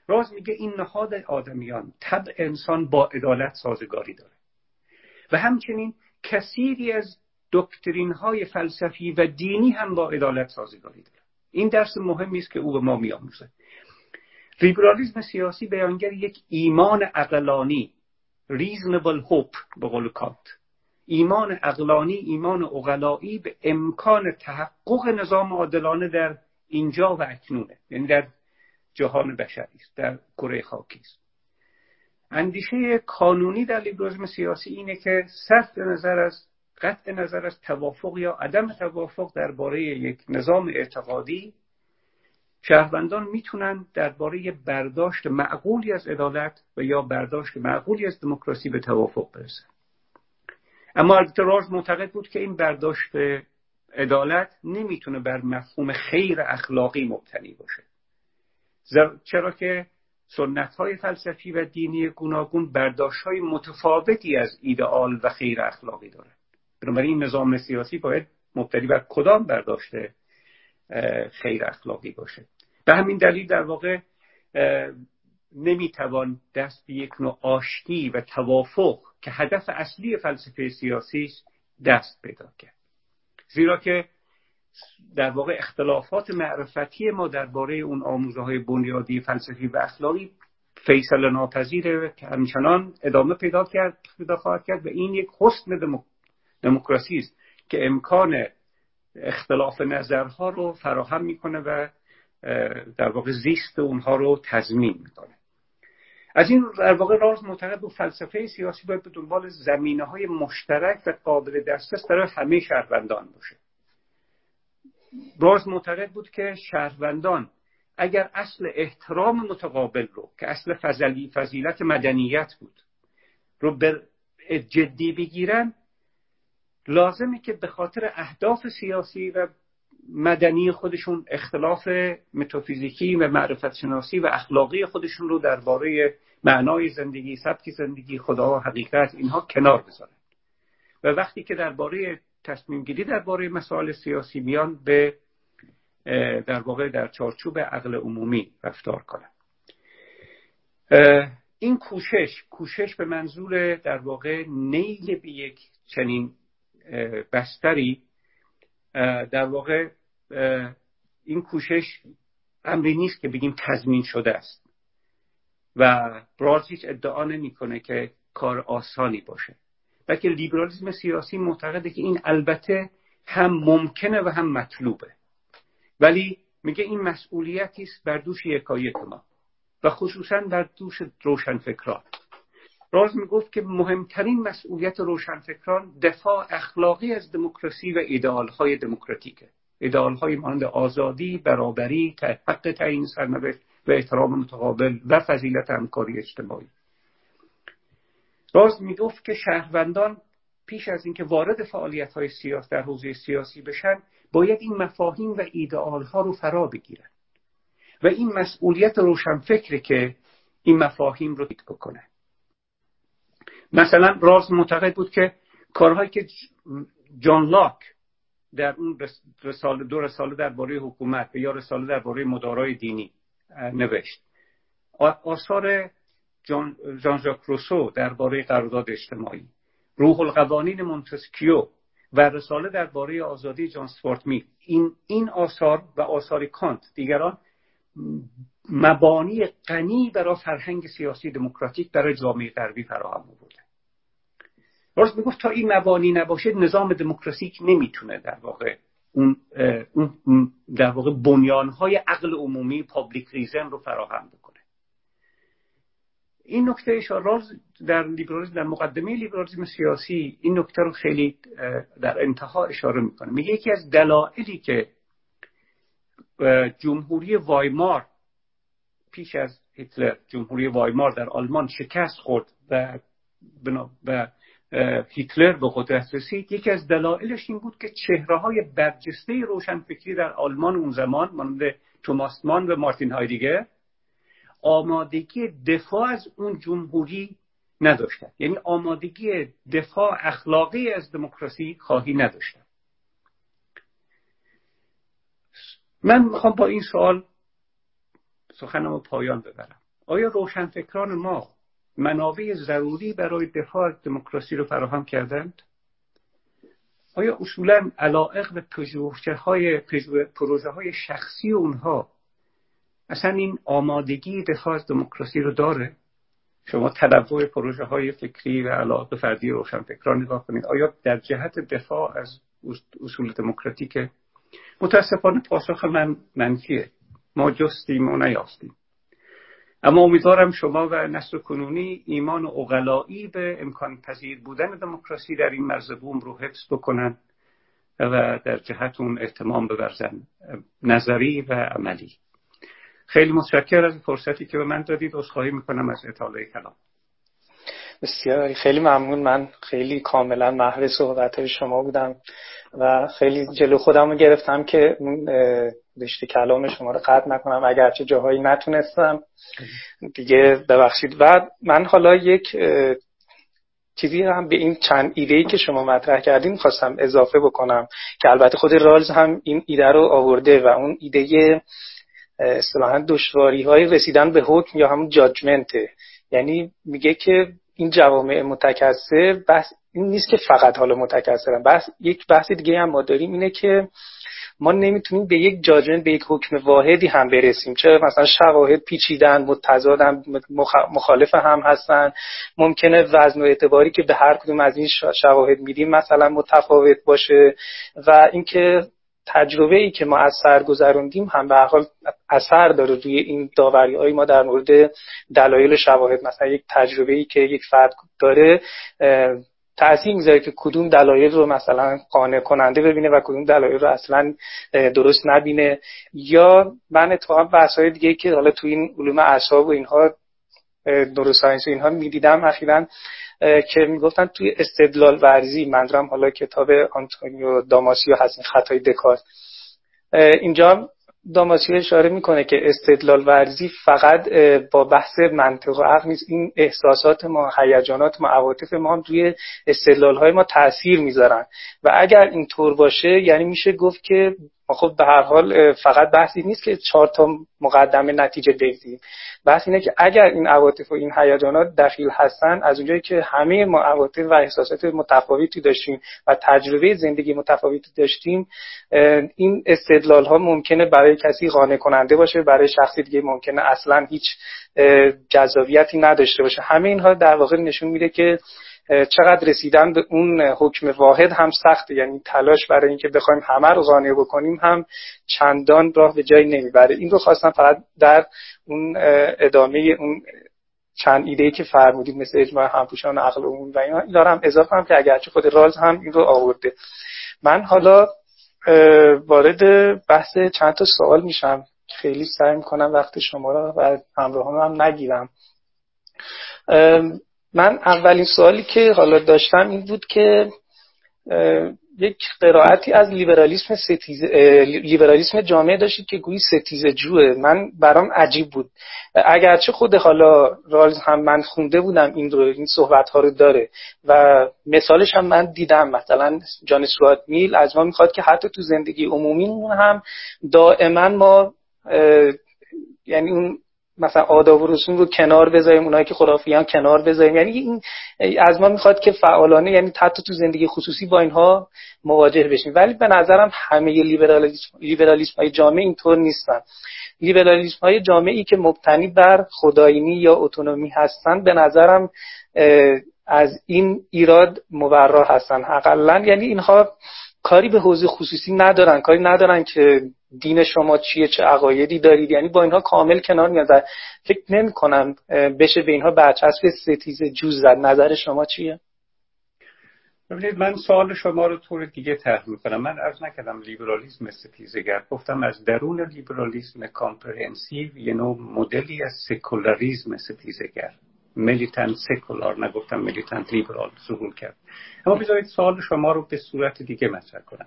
راز میگه این نهاد آدمیان طبع انسان با عدالت سازگاری داره. و همچنین کثیری از دکترین های فلسفی و دینی هم با عدالت سازگاری داره. این درس مهمی است که او به ما میآموزه. لیبرالیسم سیاسی بیانگر یک ایمان اقلانی reasonable hope به قول کانت ایمان اقلانی ایمان اقلایی به امکان تحقق نظام عادلانه در اینجا و اکنونه. یعنی در جهان بشری است در کره خاکی است. اندیشه کانونی در لیبرالیسم سیاسی اینه که صرف نظر از قطع نظر از توافق یا عدم توافق درباره یک نظام اعتقادی شهروندان می‌تونن درباره برداشت معقولی از عدالت و یا برداشت معقولی از دموکراسی به توافق برسن. اما البته راز معتقد بود که این برداشت عدالت نمی‌تونه بر مفهوم خیر اخلاقی مبتنی باشه. چرا که سنت های فلسفی و دینی گوناگون برداشت های متفاوتی از ایدئال و خیر اخلاقی دارن. بنابراین نظام سیاسی باید مبتنی بر کدام برداشته خیر اخلاقی باشه. به همین دلیل در واقع نمی‌توان دست به یک نوع آشتی و توافق که هدف اصلی فلسفه سیاسی است دست پیدا کرد. زیرا که در واقع اختلافات معرفتی ما درباره اون آموزه های بنیادی فلسفی و اخلاقی فیصل ناپذیره که همچنان ادامه پیدا کرد پیدا خواهد کرد و این یک حسن دموکراسی است که امکان اختلاف نظرها رو فراهم می‌کنه و در واقع زیست اونها رو تضمین می‌کنه. از این در واقع راز معتقد بود فلسفه سیاسی باید به دنبال زمینه های مشترک و قابل دسترس برای همه شهروندان باشه. راز معتقد بود که شهروندان اگر اصل احترام متقابل رو که اصل فضلی فضیلت مدنیت بود رو به جدی بگیرن لازمه که به خاطر اهداف سیاسی و مدنی خودشون اختلاف متافیزیکی و معرفت شناسی و اخلاقی خودشون رو درباره معنای زندگی سبک زندگی خدا و حقیقت اینها کنار بذارن. و وقتی که درباره تصمیم گیری درباره مسائل سیاسی میان به در واقع در چارچوب عقل عمومی رفتار کنن. این کوشش کوشش به منظور در واقع نیل به یک چنین بستری در واقع این کوشش امری نیست که بگیم تضمین شده است. و براز هیچ ادعا نمی‌کنه که کار آسانی باشه. بلکه لیبرالیسم سیاسی معتقده که این البته هم ممکنه و هم مطلوبه. ولی میگه این مسئولیتی است بر دوش یکایک ما. و خصوصا بر دوش روشنفکران. راز می‌گفت که مهمترین مسئولیت روشنفکران دفاع اخلاقی از دموکراسی و ایدئالهای دموکراتیکه. ایدئالهای مانند آزادی برابری حق تعیین سرنوشت و احترام متقابل و فضیلت همکاری اجتماعی. راز می‌گفت که شهروندان پیش از اینکه وارد فعالیت های سیاس در حوزه سیاسی بشن باید این مفاهیم و ایدئال ها رو فرا بگیرن. و این مسئولیت روشنفکره که این مفاهیم رو دید بکنه. مثلا رالز معتقد بود که کارهایی که جان لاک در اون رساله دو رساله درباره حکومت یا رساله درباره مدارای دینی نوشت. آثار جان ژاک روسو درباره قرارداد اجتماعی روح القوانین مونتسکیو و رساله درباره آزادی جان استوارت میل این این آثار و آثار کانت دیگران مبانی غنی برای فرهنگ سیاسی دموکراتیک برای جامعه غربی فراهم بوده راست می‌گفت تا این مبانی نباشه نظام دموکراتیک نمی‌تونه در واقع اون, اون در واقع بنیانهای عقل عمومی پابلیک ریزن رو فراهم بکنه. این نکته اشاره در لیبرالیسم در مقدمه لیبرالیسم سیاسی این نکته رو خیلی در انتها اشاره می‌کنه. میگه یکی از دلایلی که جمهوری وایمار پیش از هیتلر جمهوری وایمار در آلمان شکست خورد و و هیتلر به قدرت رسید یکی از دلایلش این بود که چهره های برجسته روشنفکری در آلمان اون زمان مانند توماس و مارتین هایدیگر آمادگی دفاع از اون جمهوری نداشتن یعنی آمادگی دفاع اخلاقی از دموکراسی خواهی نداشتن من می‌خوام با این سوال سخنم پایان ببرم. آیا روشنفکران ما منابع ضروری برای دفاع دموکراسی رو فراهم کردند؟ آیا اصولا علائق به پژوهشه های پروژه های شخصی اونها اصلا این آمادگی دفاع از دموکراسی رو داره؟ شما تنوع پروژه های فکری و علاقه فردی روشنفکران نگاه کنید. آیا در جهت دفاع از اصول دموکراتیک متاسفانه پاسخ من منفیه ما جستیم و نیافتیم. اما امیدوارم شما و نسل کنونی ایمان اقلایی به امکان پذیر بودن دموکراسی در این مرز بوم رو حفظ بکنن و در جهت اون احتمام ببرزن نظری و عملی. خیلی متشکر از فرصتی که به من دادید. خواهی می‌کنم از اطاله کلام. بسیار خیلی ممنون. من خیلی کاملا محو صحبت شما بودم و خیلی جلو خودم رو گرفتم که رشته کلام شما رو قطع نکنم. اگرچه جاهایی نتونستم دیگه ببخشید. و من حالا یک چیزی هم به این چند ایده ای که شما مطرح کردیم خواستم اضافه بکنم که البته خود رالز هم این ایده رو آورده و اون ایده اصطلاحا دشواری های رسیدن به حکم یا همون جاجمنته یعنی میگه که این جوامع متکثر بحث این نیست که فقط حالا متکثرن. بحث یک بحث دیگه هم ما داریم اینه که ما نمی‌تونیم به یک جاجمنت به یک حکم واحدی هم برسیم. چه مثلا شواهد پیچیدن متضادن مخالف هم هستن. ممکنه وزن و اعتباری که به هر کدوم از این شواهد میدیم مثلا متفاوت باشه و اینکه تجربه ای که ما از سر گذروندیم هم به حال اثر داره روی این داوری های ما در مورد دلایل شواهد. مثلا یک تجربه ای که یک فرد داره تاثیر می‌ذاره که کدوم دلایل رو مثلا قانع کننده ببینه و کدوم دلایل رو اصلا درست نبینه. یا من اتفاقا بحث های دیگه که حالا تو این علوم اعصاب و اینها نوروساینس و اینها می‌دیدم اخیرا که می‌گفتن توی استدلال ورزی منظورم حالا کتاب آنتونیو داماسیو هست این خطای دکارت. اینجا داماسیو اشاره می‌کنه که استدلال ورزی فقط با بحث منطق و عقل نیست. این احساسات ما هیجانات ما عواطف ما هم توی استدلال های ما تاثیر می‌ذارن. و اگر این طور باشه یعنی میشه گفت که خب به هر حال فقط بحثی نیست که چهار تا مقدمه نتیجه بگیریم بحث اینه که اگر این عواطف و این هیجانات دخیل هستن از اونجایی که همه ما عواطف و احساسات متفاوتی داشتیم و تجربه زندگی متفاوتی داشتیم این استدلال ها ممکنه برای کسی قانع کننده باشه برای شخصی دیگه ممکنه اصلا هیچ جذابیتی نداشته باشه. همه اینها در واقع نشون میده که چقدر رسیدن به اون حکم واحد هم سخته یعنی تلاش برای اینکه بخوایم همه رو قانع بکنیم هم چندان راه به جایی نمی‌بره. این رو خواستم فقط در اون ادامه اون چند ایده که فرمودید مثل اجماع همپوشان عقل عمومی و اینا دارم اضافه هم که اگرچه خود راز هم این رو آورده. من حالا وارد بحث چند تا سوال میشم. خیلی سعی می‌کنم وقت شما رو و همراه هم نگیرم. من اولین سوالی که حالا داشتم این بود که یک قرائتی از لیبرالیسم ستیز لیبرالیسم جامعه داشتید که گویی ستیز جوه. من برام عجیب بود. اگرچه خود حالا رالز هم من خونده بودم این رو این صحبت ها رو داره و مثالش هم من دیدم. مثلا جان سوات میل از ما می‌خواد که حتی تو زندگی عمومی هم دائما ما یعنی اون مثلا آداب و رسوم رو کنار بذاریم اونایی که خرافیان کنار بذاریم. یعنی این از ما می‌خواد که فعالانه یعنی حتی تو زندگی خصوصی با اینها مواجه بشیم. ولی به نظرم همه لیبرالیسم, لیبرالیسم های جامعه اینطور نیستن. لیبرالیسم های جامعی که مبتنی بر خداینی یا اتونومی هستن به نظرم از این ایراد مبرا هستن. اقلا یعنی اینها کاری به حوزه خصوصی ندارن. کاری ندارن که دین شما چیه چه عقایدی دارید؟ یعنی با اینها کامل کنار میاد فکر نمی کنم بشه به اینها برچسب ستیزجو زد. نظر شما چیه؟ ببینید من سوال شما رو طور دیگه طرح می‌کنم. من عرض نکردم لیبرالیسم ستیزگر گفتم از درون لیبرالیسم comprehensive یه نوع مدلی از سکولاریزم ستیزگر militant secular نگفتم militant liberal ظهور کرد. اما بذارید سوال شما رو به صورت دیگه مطرح کنم.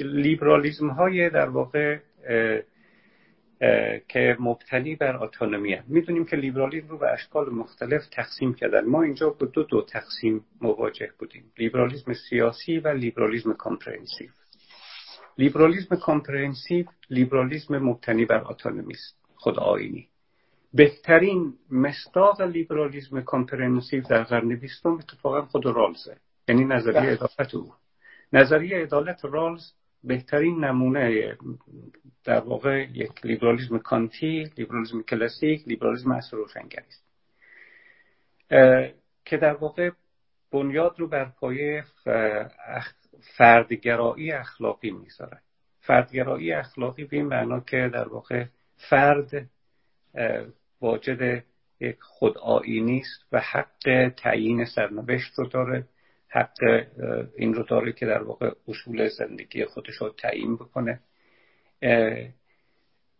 لیبرالیزم های در واقع که مبتنی بر autonomy. می‌دونیم که لیبرالیزم رو به اشکال مختلف تقسیم کردن. ما اینجا به دو دو تقسیم مواجه بودیم. لیبرالیزم سیاسی و لیبرالیزم comprehensive. لیبرالیزم comprehensive لیبرالیزم مبتنی بر autonomy است. خودآیینی. بهترین مصداق لیبرالیزم comprehensive در قرن بیستم اتفاقا خود رالزه. یعنی نظریه بله. عدالت او. نظریه عدالت رالز بهترین نمونه در واقع یک لیبرالیزم کانتی لیبرالیزم کلاسیک لیبرالیزم عصر روشنگری است. که در واقع بنیاد رو بر پایه فردگرایی اخلاقی می‌ذاره فردگرایی اخلاقی به این معنا که در واقع فرد واجد یک خودآینی است و حق تعیین سرنوشت رو داره. حق این رو داره که در واقع اصول زندگی خودش رو تعیین بکنه.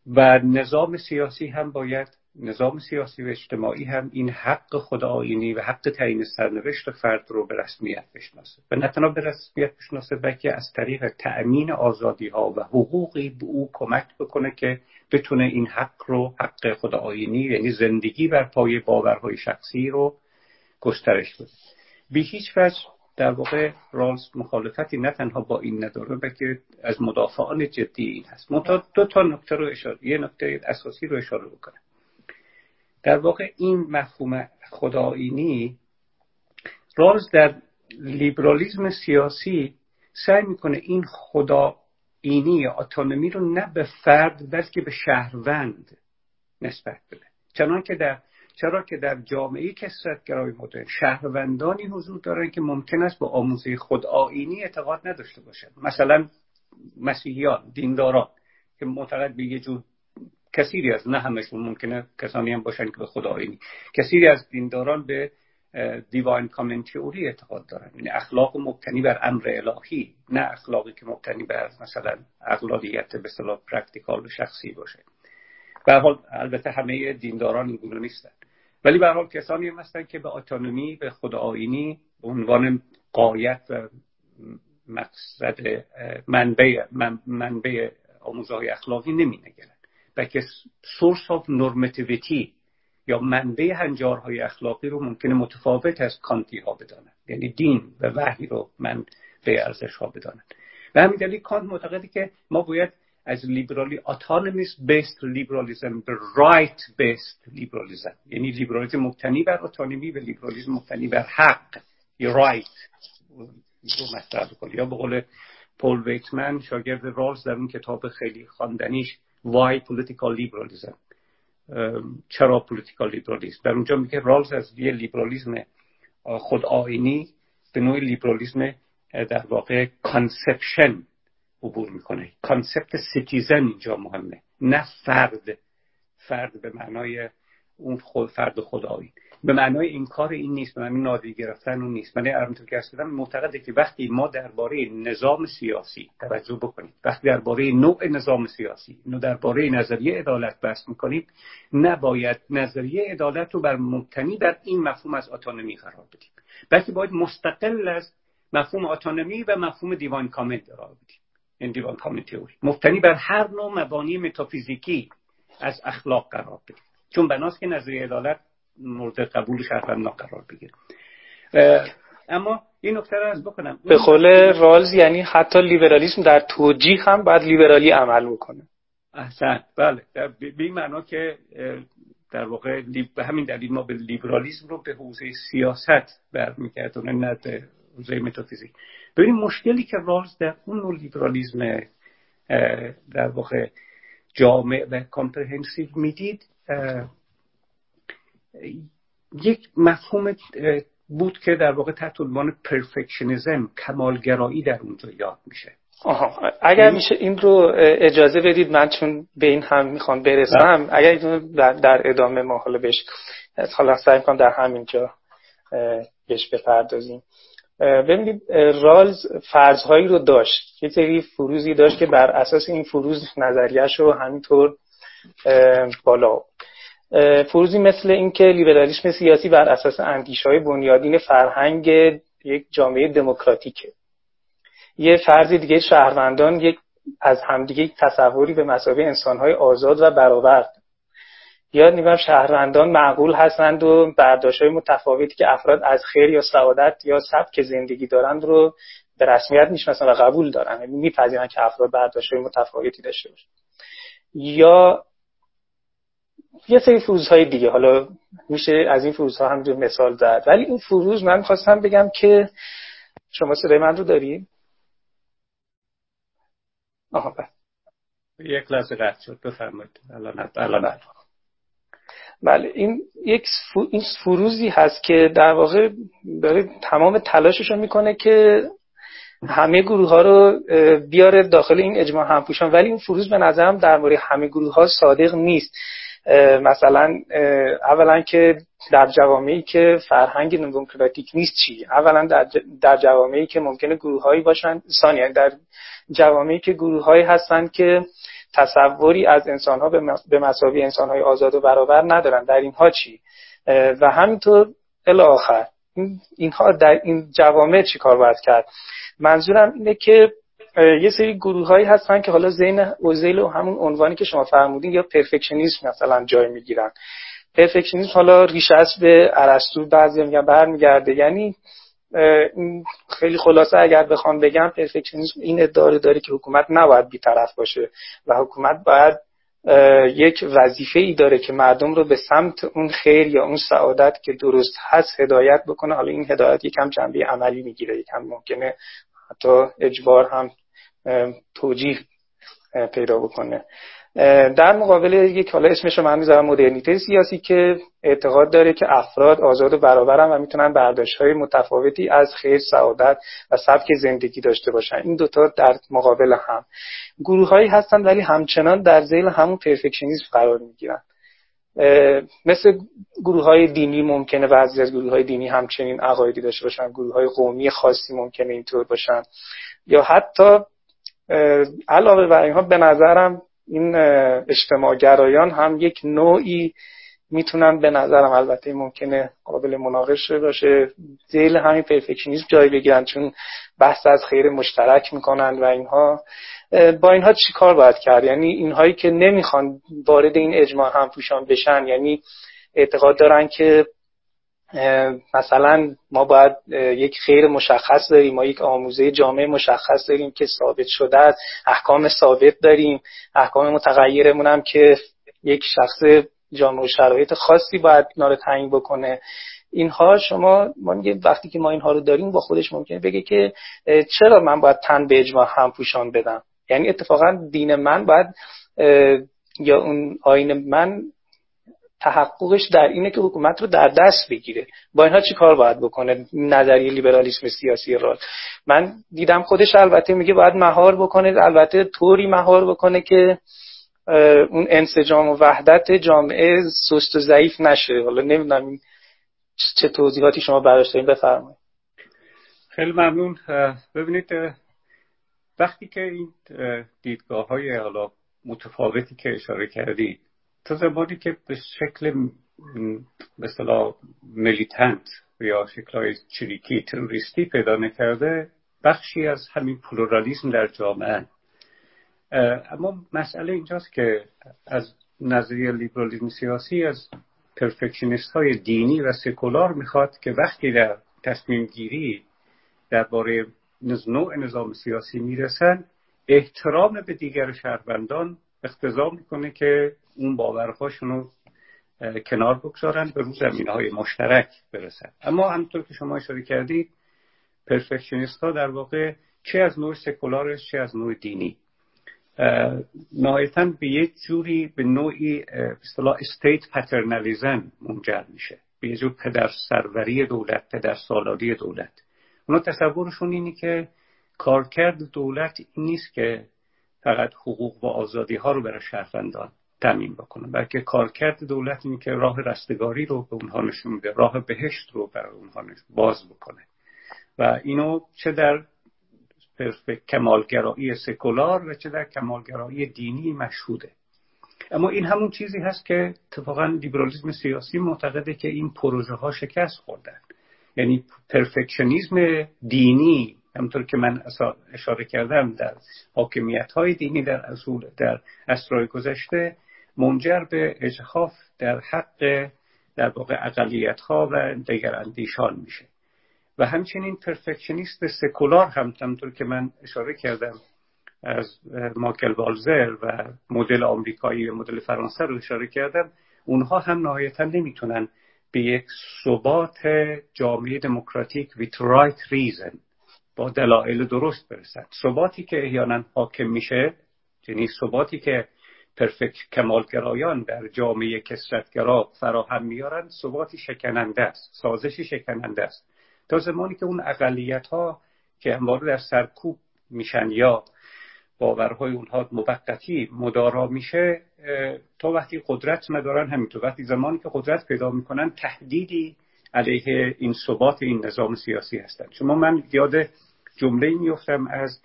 و نظام سیاسی هم باید نظام سیاسی و اجتماعی هم این حق خود آینی و حق تعیین سرنوشت فرد رو به رسمیت بشناسه. و نه تنها به رسمیت بشناسه بلکه از طریق تأمین آزادی ها و حقوقی به او کمک بکنه که بتونه این حق رو حق خود آینی یعنی زندگی بر پای باورهای شخصی رو گسترش بده. به هیچ وجه در واقع رالز مخالفتی نه تنها با این نداره بلکه از مدافعان جدی این هست. منتها دو تا نکته رو اشاره یه نکته اساسی رو اشاره بکنم. در واقع این مفهوم خداینی رالز در لیبرالیزم سیاسی سعی می‌کنه این خداینی یا اتونومی رو نه به فرد بلکه به شهروند نسبت بده. چنان که در چرا که در جامعه کسرتگرای مدرن شهروندانی حضور دارن که ممکن است با آموزه خود آینی اعتقاد نداشته باشند مثلا مسیحیان دینداران که معتقد به یه جور کثیری از نه همشون ممکنه کسانی هم باشن که به خدا آینی کثیری از دینداران به divine command اعتقاد دارن. یعنی اخلاق مبتنی بر امر الهی نه اخلاقی که مبتنی بر مثلا عقلانیت به اصطلاح practical و شخصی باشه. به حال البته همه دینداران این نیستن. ولی به حال کسانی هم هستن که به autonomy به خداآینی به عنوان غایت و مقصد منبع منبع آموزهای اخلاقی نمی نگرن بلکه source of normativity یا منبع هنجارهای اخلاقی رو ممکنه متفاوت از کانتی ها بدانند. یعنی دین و وحی رو منبع ارزش ها بدانند. به همین دلیل کانت معتقده که ما باید از لیبرالی autonomy based liberalism به right based liberalism یعنی لیبرالیزم مبتنی بر autonomy و لیبرالیزم مبتنی بر حق. یا right رو مطرح کنی یا به قول پول وایتمن شاگرد رالز در اون کتاب خیلی خواندنیش وای پولیتیکال لیبرالیزم چرا پولیتیکال لیبرالیزم در اونجا میگه رالز از یه لیبرالیزم خود آینی به نوع لیبرالیزم در واقع کانسپشن عبور می‌کنه. کانسپت سیتیزن اینجا مهمه. نه فرد. فرد به معنای اون خود فرد خدایی. به معنای این کار این نیست به معنای نادی گرفتن اون نیست. من ارمتون که کردم معتقده که وقتی ما درباره نظام سیاسی توجه بکنیم وقتی درباره نوع نظام سیاسی نو درباره نظریه عدالت بحث می‌کنیم نباید نظریه عدالت رو بر مبتنی بر این مفهوم از اتونومی قرار بدیم. بلکه باید مستقل از مفهوم اتونومی و مفهوم دیوان کامنت قرار بدیم. این دیوان کامنت تئوری مبتنی بر هر نوع مبانی متافیزیکی از اخلاق قرار بدیم چون بناست که نظریه عدالت مورد قبول شهروندان قرار بگیره. اما این نکته رو از بکنم. به قول رالز یعنی حتی لیبرالیسم در توجیه هم باید لیبرالی عمل بکنه. احسنت. بله. به این معنا که در واقع به همین دلیل ما به لیبرالیسم رو به حوزه سیاست برمیگردونه نه به حوزه متافیزیک. ببینیم مشکلی که رالز در اون نوع لیبرالیسم در واقع جامع و comprehensive می‌دید یک مفهوم بود که در واقع تحت عنوان perfectionism کمالگرایی در اونجا یاد میشه. آها. اگر میشه این رو اجازه بدید من چون به این هم می‌خوام برسم بله. اگر این در, در ادامه ما حالا بهش حالا سعی کنم در همینجا بهش بپردازیم. ببینید رالز فرضهایی رو داشت. یه سری فروزی داشت که بر اساس این فروز نظریش رو همینطور بالا فروزی مثل اینکه لیبرالیسم سیاسی بر اساس های بنیادین فرهنگ یک جامعه دموکراتیکه. یه فرض دیگه شهروندان یک از همدیگه یک تصوری به مسابقه انسانهای آزاد و برابر یا میگم شهروندان معقول هستند و های متفاوتی که افراد از خیر یا سعادت یا سبک زندگی دارند رو به رسمیت می‌شناسن و قبول دارن. یعنی میپذیرن که افراد های متفاوتی داشته باشن. یا یه سری فروزهای دیگه. حالا میشه از این فروزها هم مثال زد. ولی این فروز من خواستم بگم که شما صدای من رو دارید آها بله. یک لحظه قطع شد. بفرمایید. الان الان بله. این یک این فروزی هست که در واقع داره تمام تلاشش رو می‌کنه که همه گروه ها رو بیاره داخل این اجماع همپوشان. ولی این فروز به نظرم در مورد همه گروه ها صادق نیست. مثلا اولا که در جوامعی که فرهنگ دموکراتیک نیست چی؟ اولا در, در جوامعی که ممکنه گروه هایی باشن. ثانیا در جوامعی که گروه هایی هستن که تصوری از انسان ها به مساوی انسان های آزاد و برابر ندارن. در اینها چی؟ و همینطور الاخر. اینها در این جوامع چی کار باید کرد؟ منظورم اینه که یه سری گروه هایی هستن که حالا زین اوزیل و همون عنوانی که شما فرمودین یا پرفکشنیسم مثلا جای می‌گیرن. پرفکشنیسم حالا ریشه است به ارسطو بعضی میگن برمیگرده. یعنی خیلی خلاصه اگر بخوام بگم پرفکشنیسم این ادعا داره که حکومت نباید بیطرف باشه و حکومت باید یک وظیفه ای داره که مردم رو به سمت اون خیر یا اون سعادت که درست هست هدایت بکنه. حالا این هدایت یکم جنبه عملی می‌گیره یکم ممکنه حتی اجبار هم توجیه پیدا بکنه. در مقابل یک حالا اسمش رو من می‌ذارم مدرنیته سیاسی که اعتقاد داره که افراد آزاد و برابرن و می‌تونن برداشت های متفاوتی از خیر سعادت و سبک زندگی داشته باشن. این دوتا در مقابل هم. گروه هایی هستن ولی همچنان در زیل همون پرفکشنیزم قرار می‌گیرن. مثل گروه های دینی ممکنه بعضی از گروه های دینی همچنین عقایدی داشته باشن. گروه های قومی خاصی ممکنه اینطور باشن. یا حتی علاوه بر اینها به نظرم این اجتماع گرایان هم یک نوعی می‌تونن به نظرم البته ممکنه قابل مناقشه باشه. زیل همین پرفکشنیسم جای بگیرن چون بحث از خیر مشترک می‌کنن و اینها. با اینها چی کار باید کرد؟ یعنی اینهایی که نمی‌خوان وارد این اجماع هم پوشان بشن یعنی اعتقاد دارن که مثلا ما باید یک خیر مشخص داریم ما یک آموزه جامعه مشخص داریم که ثابت شده است. احکام ثابت داریم. احکام متغیرمون هم که یک شخص جامعه و شرایط خاصی باید اینا رو تعیین بکنه. اینها شما ما میگه وقتی که ما اینها رو داریم با خودش ممکنه بگه که چرا من باید تن به اجماع هم پوشان بدم؟ یعنی اتفاقا دین من باید یا اون آین من تحققش در اینه که حکومت رو در دست بگیره. با اینها چی کار باید بکنه نظریه لیبرالیسم سیاسی را من دیدم خودش البته میگه باید مهار بکنه البته طوری مهار بکنه که اون انسجام و وحدت جامعه سست و ضعیف نشه. حالا نمی‌دونم چه توضیحاتی شما براش دارین بفرمایید. خیلی ممنون. ببینید وقتی که این دیدگاه های حالا متفاوتی که اشاره کردید تا زمانی که به شکل مثلا militant یا شکلهای چریکی تروریستی پیدا نکرده بخشی از همین پلورالیزم در جامعه. اما مسئله اینجاست که از نظریه لیبرالیزم سیاسی از perfectionist های دینی و سکولار می‌خواد که وقتی در تصمیم گیری درباره نوع نظام سیاسی می‌رسن احترام به دیگر شهروندان اقتضا می‌کنه که اون باورهاشون رو کنار بگذارن به روز زمینه های مشترک برسن. اما همطور که شما اشاره کردید پرفکشنیست ها در واقع چه از نوع سکولارش چه از نوع دینی. نهایتا به یک جوری به نوعی اصطلاح استیت پترنالیزم منجر میشه. به یه جور پدر سروری دولت پدر سالاری دولت. اونا تصورشون اینه که کارکرد دولت این نیست که فقط حقوق و آزادی ها رو برای شهروندان تمیم بکنه. بلکه کارکرد دولت اینه که راه رستگاری رو به اونها نشون میده راه بهشت رو برای اونها باز بکنه. و اینو چه در کمالگرایی سکولار و چه در کمالگرایی دینی مشهوده. اما این همون چیزی هست که اتفاقا لیبرالیسم سیاسی معتقده که این پروژه ها شکست خوردن. یعنی پرفکشنیزم دینی همطور که من اشاره کردم در حاکمیت های دینی در اصول در اسرای گذشته منجر به اجخاف در حق در واقع اقلیت ها و دیگر اندیشان میشه. و همچنین پرفکشنیست سکولار هم همطور که من اشاره کردم از ماکل والزر و مدل آمریکایی و مدل فرانسه رو اشاره کردم اونها هم نهایتا نمی‌تونن به یک ثبات جامعه دموکراتیک with right reason با دلایل درست برسن. ثباتی که احیانا حاکم میشه یعنی ثباتی که پرفکت کمالگرایان در جامعه کسرتگرا فراهم میارن ثباتی شکننده است سازشی شکننده است. تا زمانی که اون اقلیت ها که همواره در سرکوب میشن یا باورهای اونها موقتی مدارا میشه تا وقتی قدرت ندارن همینطور. وقتی زمانی که قدرت پیدا می‌کنن تهدیدی علیه این ثبات این نظام سیاسی هستن شما من یاد جمله میفتم از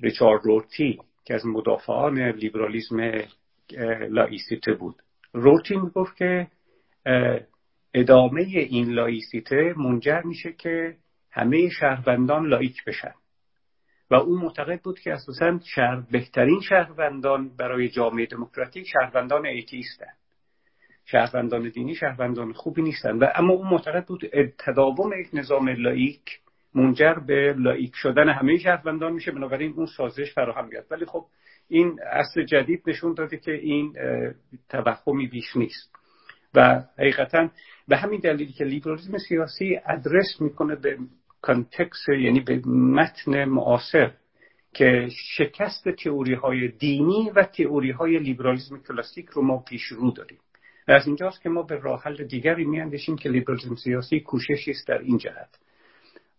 ریچارد رورتی که از مدافعان لیبرالیسم لائیسیته بود. رورتی می‌گفت که ادامه این لائیسیته منجر میشه که همه شهروندان لائیک بشن. و او معتقد بود که اساسا شهر بهترین شهروندان برای جامعه دموکراتیک شهروندان atheist ن. شهروندان دینی شهروندان خوبی نیستن. و اما او معتقد بود تداوم یک نظام لائیک منجر به لائیک شدن همه شهروندان میشه بنابراین اون سازش فراهم میاد. ولی خب این عصر جدید نشون داده که این توهمی بیش نیست. و حقیقتا به همین دلیلی که لیبرالیسم سیاسی ادرس می‌کنه به context یعنی به متن معاصر که شکست تئوری های دینی و تئوری های لیبرالیسم کلاسیک رو ما پیش رو داریم. و از اینجاست که ما به راه حل دیگری میاندیشیم که لیبرالیسم سیاسی کوششی است در این جهت.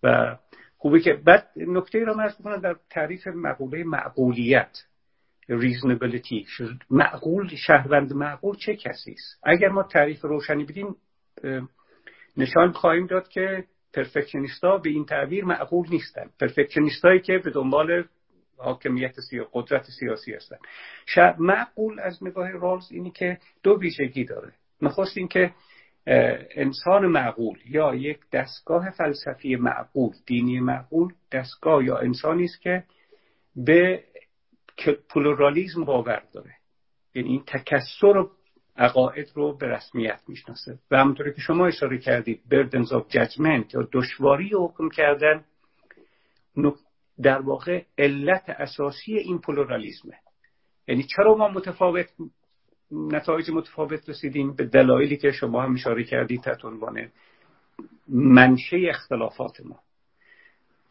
و خوبه که بعد نکته را من کنم در تعریف مقوله معقولیت reasonability. معقول شهروند معقول چه کسی است؟ اگر ما تعریف روشنی بدیم نشان خواهیم داد که پرفکشنیستا به این تعبیر معقول نیستن. پرفکشنیستایی که به دنبال حاکمیت سیا... قدرت سیاسی هستن. معقول از نگاه رالز اینی که دو ویژگی داره. نخست اینکه انسان معقول یا یک دستگاه فلسفی معقول دینی معقول دستگاه یا انسانی است که به پلورالیزم باور داره. یعنی این تکثر عقاید رو به رسمیت می‌شناسه. و همونطوری که شما اشاره کردید burdens of judgment یا دشواری حکم کردن در واقع علت اساسی این پلورالیزمه. یعنی چرا ما متفاوت نتایج متفاوت رسیدیم به دلایلی که شما هم اشاره کردید تحت عنوان منشه اختلافات ما.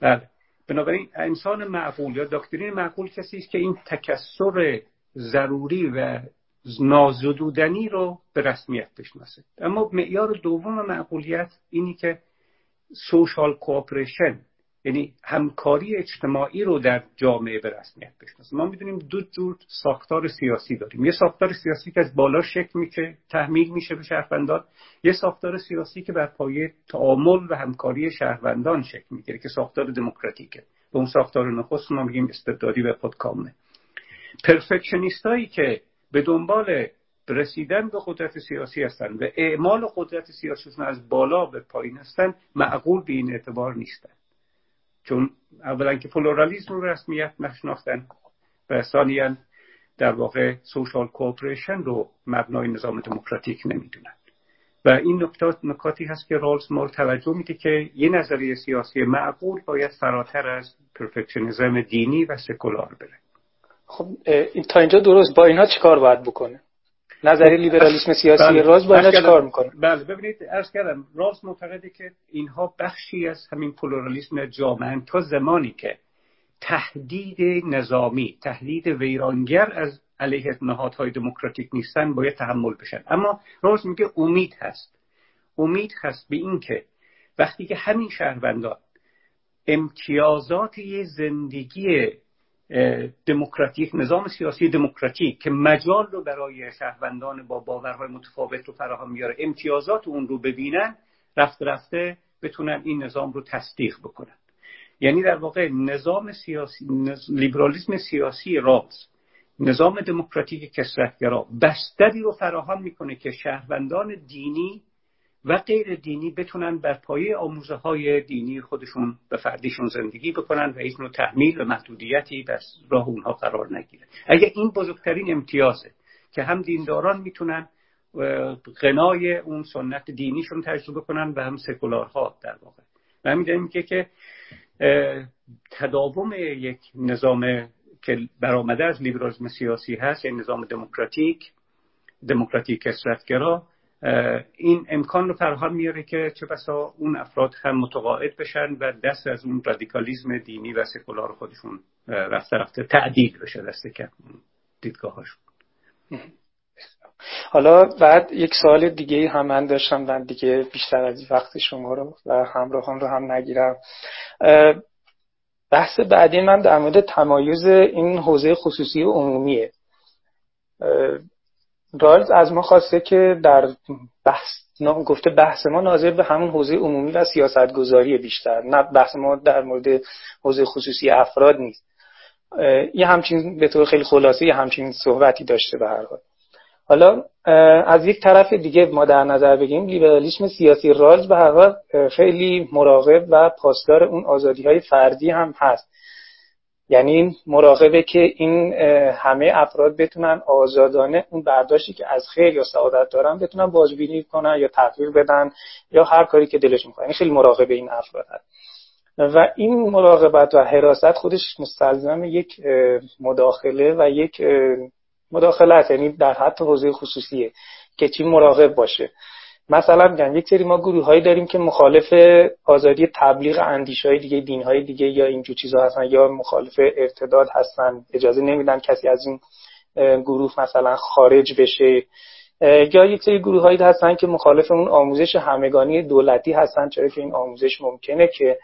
بله. بنابراین انسان معقول یا دکترین معقول کسی است که این تکسر ضروری و نازدودنی رو به رسمیت بشناسه. اما معیار دوم معقولیت اینی که سوشال کوپریشن یعنی همکاری اجتماعی رو در جامعه به رسمیت بشناسه ما می‌دونیم دو جور ساختار سیاسی داریم. یه ساختار سیاسی که از بالا شکل میشه تحمیل میشه به شهروندان. یه ساختار سیاسی که بر پایه تعامل و همکاری شهروندان شکل می‌گیره که ساختار دموکراتیکه. به اون ساختار نخست ما میگیم استبدادی و خودکامه پرفکشنیستایی که به دنبال رسیدن به قدرت سیاسی هستند و اعمال قدرت سیاسی از بالا به پایین هستند معقول به این اعتبار نیستند چون اولا که پلورالیزم رو رسمیت نشناختن و ثانیا در واقع social cooperation رو مبنای نظام دموکراتیک نمی‌دونن. و این نکات نکاتی هست که رالز مورد توجه میده که یه نظریه سیاسی معقول باید فراتر از perfectionism دینی و سکولار بره. خب تا اینجا درست با اینها چیکار باید بکنه؟ نظری لیبرالیسم سیاسی بله. رالز با اینا چیکار می‌کنه بله ببینید ارز کردم راز معتقده که اینها بخشی از همین پلورالیسم جامعه تا زمانی که تهدید نظامی تهدید ویرانگر از علیه نهادهای دموکراتیک نیستن باید تحمل بشن اما راز میگه امید هست امید هست به اینکه وقتی که همین شهروندان امتیازات یه زندگی دموکراتیک نظام سیاسی دموکراتیک که مجال رو برای شهروندان با باورهای متفاوت رو فراهم میاره امتیازات اون رو ببینن رفته رفته بتونن این نظام رو تصدیق بکنن. یعنی در واقع نظام سیاسی لیبرالیسم سیاسی راز نظام دموکراتیک کسرتگرا بستری رو فراهم می‌کنه که شهروندان دینی و غیر دینی بتونن بر پایه آموزه های دینی خودشون به فردیشون زندگی بکنن و هیچ نوع تحمیل و محدودیتی بر راه اونها قرار نگیره. اگر این بزرگترین امتیازه که هم دینداران می‌تونن غنای اون سنت دینیشون تجربه کنن و هم سکولارها در واقع. و همین که که تداوم یک نظام که برآمده از لیبرالیسم سیاسی هست یعنی نظام دموکراتیک دموکراتیک کسرتگرا این امکان رو فراهم میاره که چه بسا اون افراد هم متقاعد بشن و دست از اون رادیکالیزم دینی و سکولار خودشون رفته رفته تعدیل بشه دست که دیدگاهاشون. حالا بعد یک سوال دیگه هم من داشتم من دیگه بیشتر از وقت شما رو و همراهان رو هم نگیرم. بحث بعدی من در مورد تمایز این حوزه خصوصی و عمومیه. رالز از ما خواسته که در بحث گفته بحث ما ناظر به همون حوزه عمومی و سیاست گذاری بیشتر نه بحث ما در مورد حوزه خصوصی افراد نیست. یه همچین به طور خیلی خلاصه یه همچین صحبتی داشته به هر حال. حالا از یک طرف دیگه ما در نظر بگیم لیبرالیسم سیاسی رالز به هر حال خیلی مراقب و پاسدار اون آزادی های فردی هم هست. یعنی مراقبه که این همه افراد بتونن آزادانه اون برداشتی که از خیر یا سعادت دارن بتونن بازبینی کنن یا تغییر بدن یا هر کاری که دلش می‌خواد. یعنی خیلی مراقبه این افراد هست. و این مراقبت و حراست خودش مستلزم یک مداخله و یک مداخلت. یعنی در حد حوزه خصوصیه که چی مراقب باشه. مثلا میگم یک سری ما گروه هایی داریم که مخالف آزادی تبلیغ اندیش های دیگه دین های دیگه یا اینجور چیزها هستن یا مخالف ارتداد هستن اجازه نمیدن کسی از این گروه مثلا خارج بشه. یا یک سری گروه هایی هستن که مخالف اون آموزش همگانی دولتی هستن چرا که این آموزش ممکنه که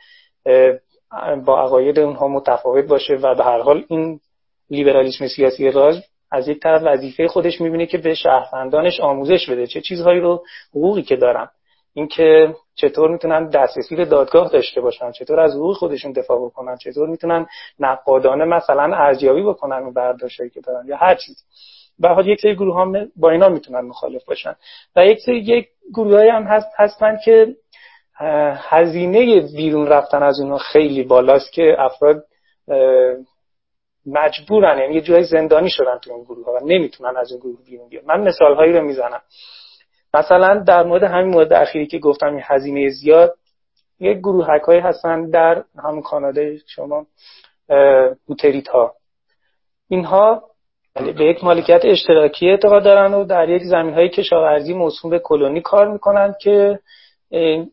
با عقاید اونها متفاوت باشه و به هر حال این لیبرالیسم سیاسی راز از یک طرف وظیفه خودش می‌بینه که به شهروندانش آموزش بده. چه چیزهایی رو حقوقی که دارن. اینکه چطور می‌تونن دسترسی به دادگاه داشته باشن چطور از حقوق خودشون دفاع بکنن چطور می‌تونن نقادانه مثلا ارزیابی بکنن اون برداشتایی که دارن یا هر چیز. به یک سری گروه هم با اینا می‌تونن مخالف باشن. و یک سری یک گروه هم هست هستن که هزینه بیرون رفتن از اونها خیلی بالاست که افراد مجبورن یعنی یه جای زندانی شدن تو این گروه ها و نمی‌تونن از این گروه بیرون بیان. من مثال هایی رو می‌زنم. مثلا در مورد همین مورد اخیری که گفتم این هزینه زیاد یک گروه هایی هستن در همون کانادا شما بوتریت ها اینها به یک مالکیت اشتراکی اعتقاد دارن و در یک زمین های کشاورزی موسوم به کلونی کار می‌کنن که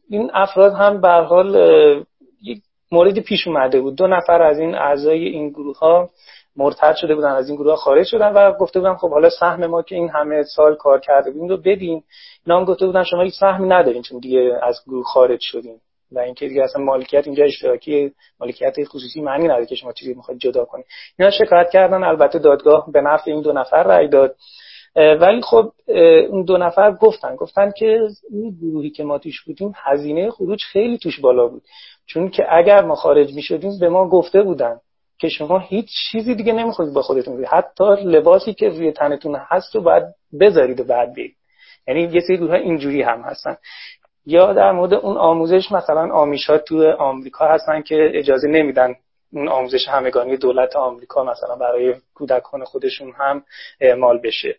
این افراد هم به حال موردی پیش اومده بود. دو نفر از این اعضای این گروه ها مرتد شده بودن از این گروه ها خارج شدن و گفته بودن خب حالا سهم ما که این همه سال کار کرده بودیم رو بدیم اینا هم گفته بودن شما هیچ سهمی ندارین چون دیگه از گروه خارج شدیم و اینکه دیگه اصلا مالکیت اینجا اشتراکی مالکیت خصوصی معنی نداره که شما چیزی می‌خواید جدا کنید اینا شکایت کردن. البته دادگاه به نفع این دو نفر رأی داد. ولی خب اون دو نفر گفتن گفتن که این گروهی که ما توش بودیم هزینه خروج خیلی توش بالا بود. چون که اگر ما خارج می‌شدیم به ما گفته بودن که شما هیچ چیزی دیگه نمی‌خواید با خودتون بید. حتی لباسی که روی تنتون هست رو باید بذارید و بعد بید یعنی یه سری گروه اینجوری هم هستن. یا در مورد اون آموزش مثلا آمیشا تو آمریکا هستن که اجازه نمیدن اون آموزش همگانی دولت آمریکا مثلا برای کودکان خودشون هم اعمال بشه.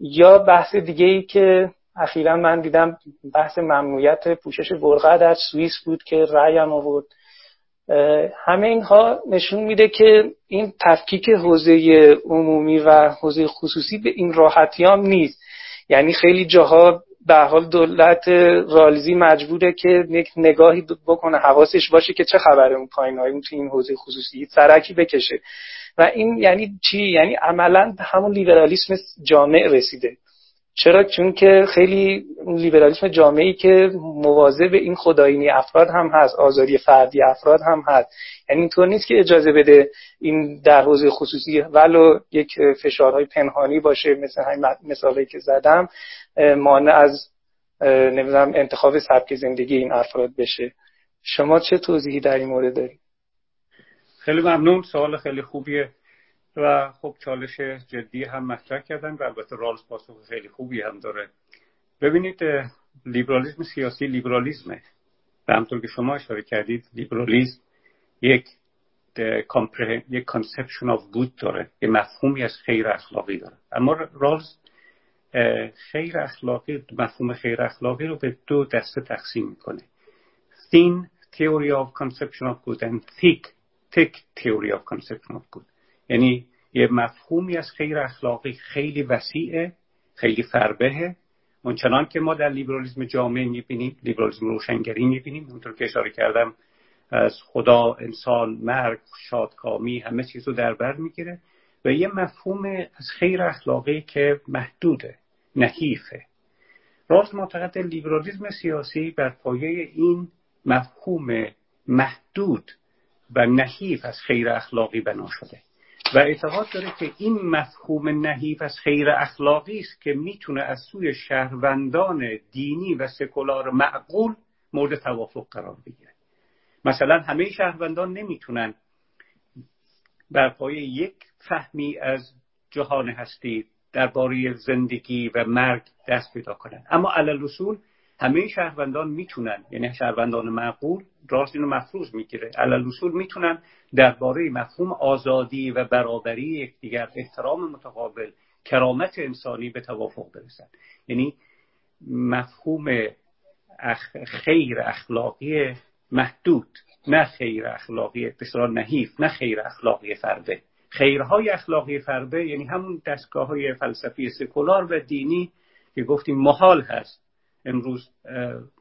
یا بحث دیگه ای که اخیرا من دیدم بحث ممنوعیت پوشش برقع در سوئیس بود که رأی هم آورد. همه اینها نشون میده که این تفکیک حوزه عمومی و حوزه خصوصی به این راحتی هم نیست. یعنی خیلی جاها به حال دولت رالزی مجبوره که یک نگاهی بکنه حواسش باشه که چه خبره اون پایین اون تو این حوزه خصوصی سرکی بکشه. و این یعنی چی؟ یعنی عملا همون لیبرالیسم جامع رسیده. چرا؟ چون که خیلی لیبرالیسم جامعی که مواظب این خدایینی افراد هم هست آزادی فردی افراد هم هست. یعنی اینطور نیست که اجازه بده این در حوزه خصوصی ولو یک فشارهای پنهانی باشه مثل همین مثالی که زدم مانع از نمی‌دونم انتخاب سبک زندگی این افراد بشه. شما چه توضیحی در این مورد دارید؟ خیلی ممنون. سوال خیلی خوبیه. و خب چالش جدی هم مطرح کردن و البته رالز پاسخ خیلی خوبی هم داره. ببینید لیبرالیسم سیاسی لیبرالیسمه. و همونطور که شما اشاره کردید لیبرالیسم یک یک conception of good داره یه مفهومی از خیر اخلاقی داره. اما رالز خیر اخلاقی مفهوم خیر اخلاقی رو به دو دسته تقسیم می‌کنه. Thin theory of conception of good and thick thick theory of conception of good. یعنی یه مفهومی از خیر اخلاقی خیلی وسیعه خیلی فربهه. اونچنان که ما در لیبرالیسم جامعه می‌بینیم لیبرالیسم روشنگری می‌بینیم. اونطور که اشاره کردم از خدا انسان مرگ شادکامی همه چیز رو در بر می‌گیره و یه مفهوم از خیر اخلاقی که محدوده نحیفه. راست معتقد لیبرالیسم سیاسی بر پایه این مفهوم محدود و نحیف از خیر اخلاقی بنا شده. و اعتقاد داره که این مفهوم نحیف از خیر اخلاقی است که می‌تونه از سوی شهروندان دینی و سکولار معقول مورد توافق قرار بگیره. مثلا همه شهروندان نمی‌تونن بر پایه یک فهمی از جهان هستی درباره زندگی و مرگ دست پیدا کنن. اما علل اصول همه شهروندان می‌تونن یعنی شهروندان معقول راست اینو مفروض می‌گیره. علل اصول می‌تونن درباره مفهوم آزادی و برابری یکدیگر احترام متقابل کرامت انسانی به توافق برسن. یعنی مفهوم خیر اخلاقی محدود نه خیر اخلاقی بسیار نحیف نه خیر اخلاقی فرده. خیرهای اخلاقی فرده یعنی همون دستگاه های فلسفی سکولار و دینی که گفتیم محال هست. امروز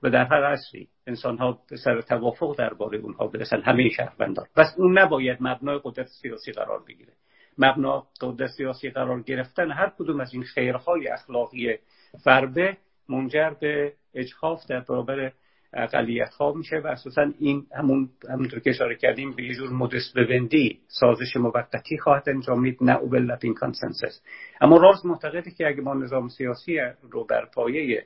و در هر عصری انسان ها سر توافق درباره اونها برسن. همه شهروندان. پس اون نباید مبنای قدرت سیاسی قرار بگیره. مبنا قدرت سیاسی قرار گرفتن هر کدوم از این خیرهای اخلاقی فربه منجر به اجحاف در برابر اقلیت ها میشه و اساسا این همون همونطور که اشاره کردیم به یه جور modus vivendi سازش موقتی خواهد انجامید نه overlapping consensus. اما رالز معتقده که اگه ما نظام سیاسی رو بر پایه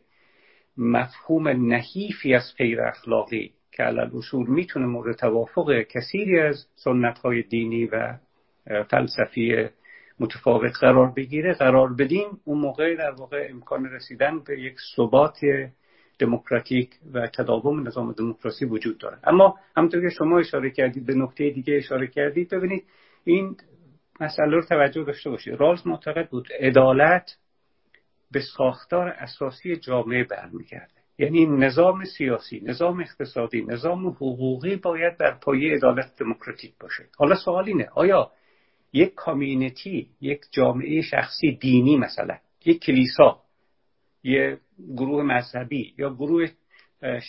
مفهوم نحیفی از خیر اخلاقی که علی‌الاصول می‌تونه مورد توافق کثیری از سنت های دینی و فلسفی متفاوت قرار بگیره قرار بدیم اون موقع در واقع امکان رسیدن به یک ثبات دموکراتیک و تداوم نظام دموکراسی وجود داره. اما همونطور که شما اشاره کردید به نکته دیگه اشاره کردید ببینید این مسئله رو توجه داشته باشید. رالز معتقد بود عدالت به ساختار اساسی جامعه برمیگرده. یعنی نظام سیاسی نظام اقتصادی نظام حقوقی باید بر پایه عدالت دموکراتیک باشه. حالا سوال اینه آیا یک کامیونیتی یک جامعه شخصی دینی مثلا یک کلیسا یک گروه مذهبی یا گروه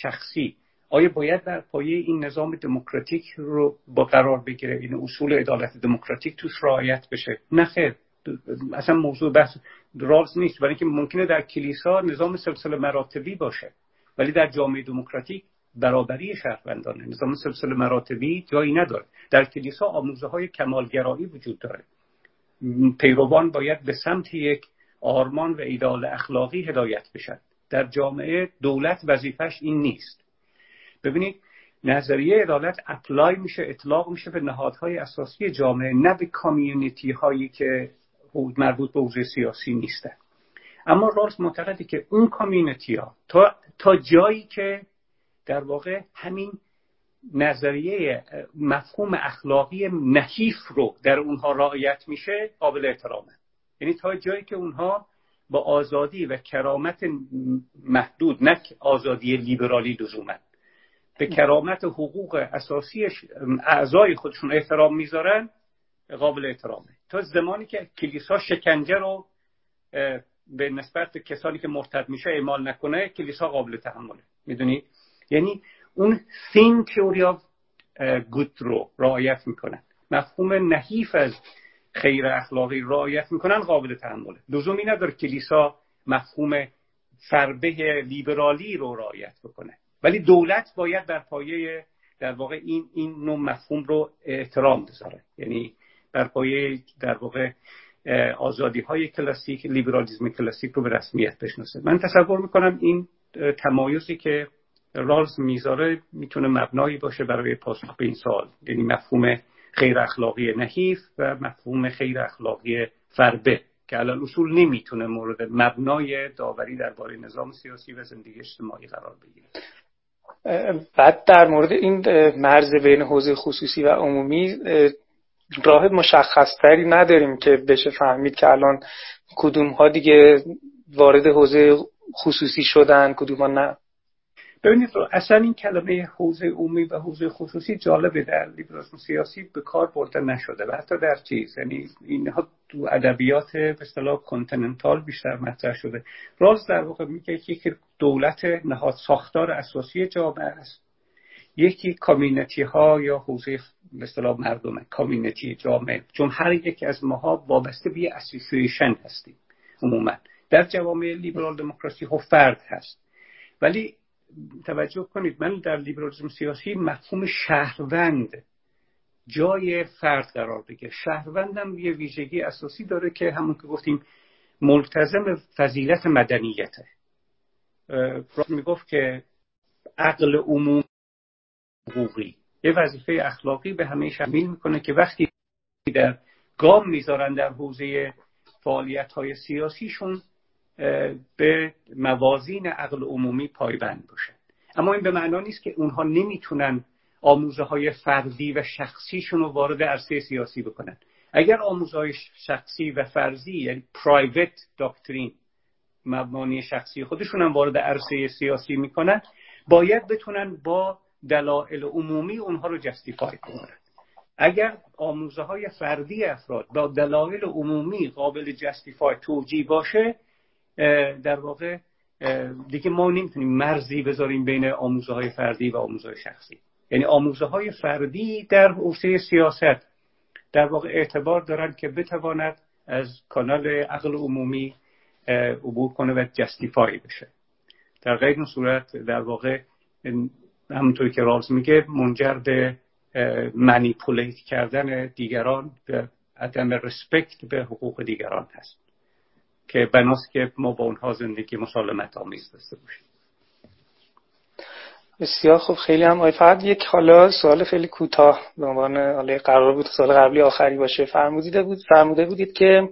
شخصی آیا باید بر پایه این نظام دموکراتیک رو با قرار بگیره این اصول عدالت دموکراتیک توش رعایت بشه؟ نه خیر. اصلا موضوع بحث راز نیست. برای اینکه ممکنه در کلیسا نظام سلسله مراتبی باشه ولی در جامعه دموکراتیک برابری شهروندانه. نظام سلسله مراتبی جایی نداره. در کلیسا آموزه های کمالگرایی وجود داره. پیروان باید به سمت یک آرمان و ایدال اخلاقی هدایت بشن در جامعه دولت وظیفش این نیست. ببینید نظریه عدالت اپلای میشه اطلاق میشه به نهادهای اساسی جامعه نه به کامیونیتی هایی که مربوط به حوزه سیاسی نیستن اما راست معتقده که اون کامیونیتی ها تا, تا جایی که در واقع همین نظریه مفهوم اخلاقی نحیف رو در اونها رعایت میشه قابل احترامه. یعنی تا جایی که اونها با آزادی و کرامت محدود نه آزادی لیبرالی لزوما به کرامت حقوق اساسی اعضای خودشون احترام می‌ذارن قابل احترامه. زمانی که کلیسا شکنجه رو به نسبت کسانی که مرتد میشه اعمال نکنه کلیسا قابل تحمله. می‌دونی؟ یعنی اون thin theory of good رو رعایت می‌کنن. مفهوم نحیف از خیر اخلاقی رعایت می‌کنن قابل تحمله. لزومی نداره کلیسا مفهوم فربه لیبرالی رو رعایت بکنه. ولی دولت باید در پایه در واقع این این نوع مفهوم رو احترام بذاره. یعنی در پایه در واقع آزادی های کلاسیک لیبرالیزم کلاسیک رو به رسمیت بشناسه. من تصور می‌کنم این تمایزی که رالز می‌ذاره می‌تونه مبنایی باشه برای پاسخ به این سال یعنی مفهوم خیر اخلاقی نحیف و مفهوم خیر اخلاقی فربه که الان اصول نمی‌تونه مورد مبنای داوری درباره نظام سیاسی و زندگی اجتماعی قرار بگیره. بعد در مورد این مرز بین حوزه خصوصی و عمومی راه مشخصتری نداریم که بشه فهمید که الان کدوم ها دیگه وارد حوزه خصوصی شدن کدوم ها نه. ببینید اصلا این کلمه حوزه عمومی و حوزه خصوصی جالبه در لیبرالیسم سیاسی به کار برده نشده و حتی در چیز. یعنی اینها تو ادبیات به اصطلاح کنتیننتال بیشتر مطرح شده. راز در واقع میگه که دولت نهاد ساختار اساسی جامعه است. یکی کامیونیتی ها یا حوزه اصطلاح مردم کامیونیتی جامعه چون هر یک از ماها وابسته به اسوسییشن هستیم عموما. در جوامع لیبرال دموکراسی ها فرد هست. ولی توجه کنید من در لیبرالیسم سیاسی مفهوم شهروند جای فرد قرار بگیره. شهروندم یه ویژگی اساسی داره که همون که گفتیم ملتزم فضیلت مدنیته. می‌گفت که عقل عموم حقوقی. یه وظیفه اخلاقی به همه شامل می‌کنه که وقتی در گام می‌ذارن در حوزه فعالیت های سیاسیشون به موازین عقل عمومی پایبند باشن. اما این به معنا نیست که اونها نمی‌تونن آموزه های فردی و شخصیشون رو وارد عرصه سیاسی بکنن. اگر آموزه های شخصی و فرضی یعنی پرایوت داکترین مبانی شخصی خودشون هم وارد عرصه سیاسی می‌کنن باید بتونن با دلایل عمومی اونها رو جستیفای کنن اگر آموزه های فردی افراد با دلایل عمومی قابل جستیفای توجیه باشه در واقع دیگه ما نمی‌تونیم مرزی بذاریم بین آموزه های فردی و آموزه های شخصی. یعنی آموزه های فردی در حوزه سیاست در واقع اعتبار دارن که بتواند از کانال عقل عمومی عبور کنه و جستیفای بشه. در غیر این صورت در واقع همونطوری که رالز میگه منجر به منیپولیت کردن دیگران به عدم رسپکت به حقوق دیگران هست. که بناست که ما با اونها زندگی مسالمت آمیز داشته باشیم. بسیار خوب خیلی هم فقط یک حالا سوال خیلی کوتاه به عنوان حالا قرار بود سال قبلی آخری باشه. فرمودیده بود فرموده بودید که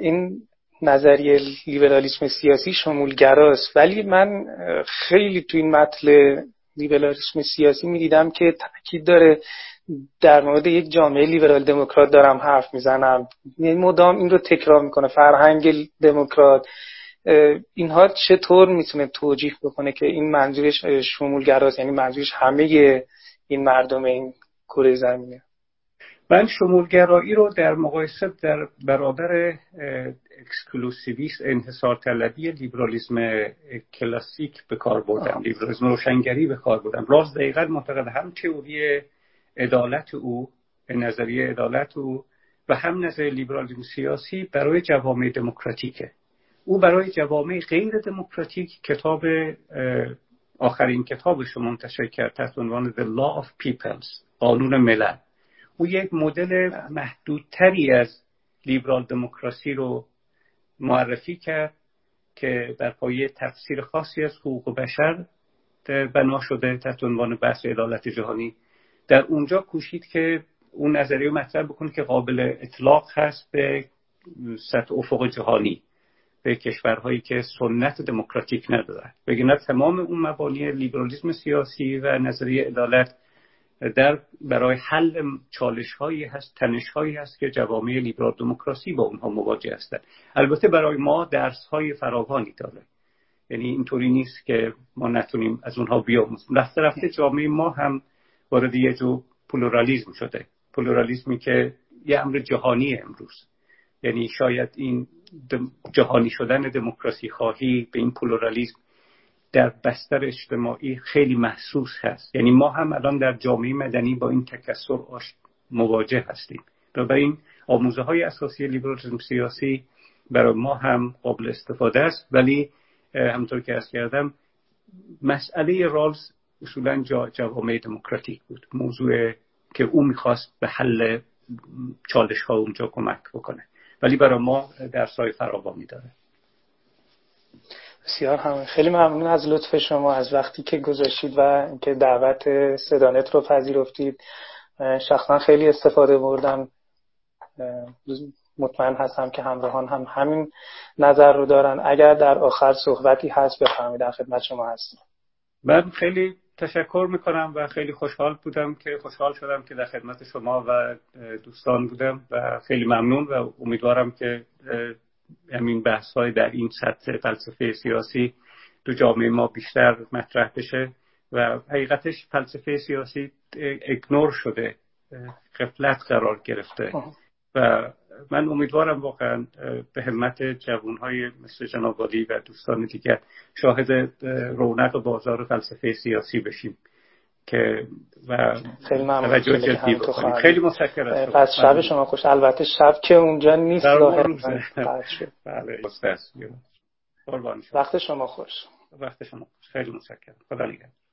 این نظریه لیبرالیسم سیاسی شمولگراست. ولی من خیلی تو این متن لیبرالیسم سیاسی می‌دیدم که تاکید داره در مورد یک جامعه لیبرال دموکرات دارم حرف می‌زنم. یعنی مدام این رو تکرار می‌کنه. فرهنگ دموکرات. اینها چطور می‌تونه توجیه بکنه که این منظورش شمولگراست؟ یعنی منظورش همه این مردم این کره زمینه. من شمولگرایی رو در مقایسه در برابر exclusivist انحصار طلبی لیبرالیسم کلاسیک به کار بردم. لیبرالیسم روشنگری به کار بردم. رالز دقیقا معتقد هم تئوری عدالت او نظریه عدالت او و هم نظریه لیبرالیسم سیاسی برای جوامع دموکراتیکه. او برای جوامع غیر دموکراتیک کتاب آخرین کتابش رو منتشر کرد تحت عنوان The Law of Peoples قانون ملل. او یک مدل محدودتری از لیبرال دموکراسی رو معرفی کرد که بر پایه تفسیر خاصی از حقوق بشر بنا شده تحت عنوان بحث عدالت جهانی. در اونجا کوشید که اون نظریه مطرح بکنه که قابل اطلاق هست به سطح افق جهانی به کشورهایی که سنت دموکراتیک ندارن. بگیرن تمام اون مبانی لیبرالیسم سیاسی و نظریه عدالت در برای حل چالش هایی هست تنش هایی هست که جوامع لیبرال دموکراسی با اونها مواجه هستند. البته برای ما درس های فراوانی داره. یعنی اینطوری نیست که ما نتونیم از اونها بیاموزیم. رفته رفته جامعه ما هم وارد یه جو پلورالیزم شده. پلورالیزمی که یه امر جهانی امروز. یعنی شاید این جهانی شدن دموکراسی خواهی به این پلورالیزم در بستر اجتماعی خیلی محسوس هست. یعنی ما هم الان در جامعه مدنی با این تکسر مواجه هستیم. این آموزه های اساسی لیبرالیسم سیاسی برای ما هم قابل استفاده است. ولی همطور که از کردم مسئله رالز اصولا جوامع دموکراتیک بود. موضوع که او می‌خواست به حل چالش ها اونجا کمک بکنه. ولی برای ما درسای فراوانی داره. بسیار همه خیلی ممنون از لطف شما از وقتی که گذاشتید و اینکه دعوت صدانت رو پذیرفتید. شخصا خیلی استفاده بردم. مطمئن هستم که همراهان هم همین نظر رو دارن. اگر در آخر صحبتی هست بفرمایید. در خدمت شما هستم. من خیلی تشکر می‌کنم و خیلی خوشحال بودم که خوشحال شدم که در خدمت شما و دوستان بودم و خیلی ممنون و امیدوارم که همین بحث های در این سطح فلسفه سیاسی تو جامعه ما بیشتر مطرح بشه و حقیقتش فلسفه سیاسی اگنور شده قفلت قرار گرفته. و من امیدوارم واقعا به همت های مثل جناب و دوستان دیگر شاهد رونق بازار فلسفه سیاسی بشیم. که و خیلی ممنون. جدی خیلی متشکرم. پس شب شما خوش. البته شب که اونجا نیست بله وقت شما خوش. وقت شما خوش. خیلی متشکرم. خدا نگهدار.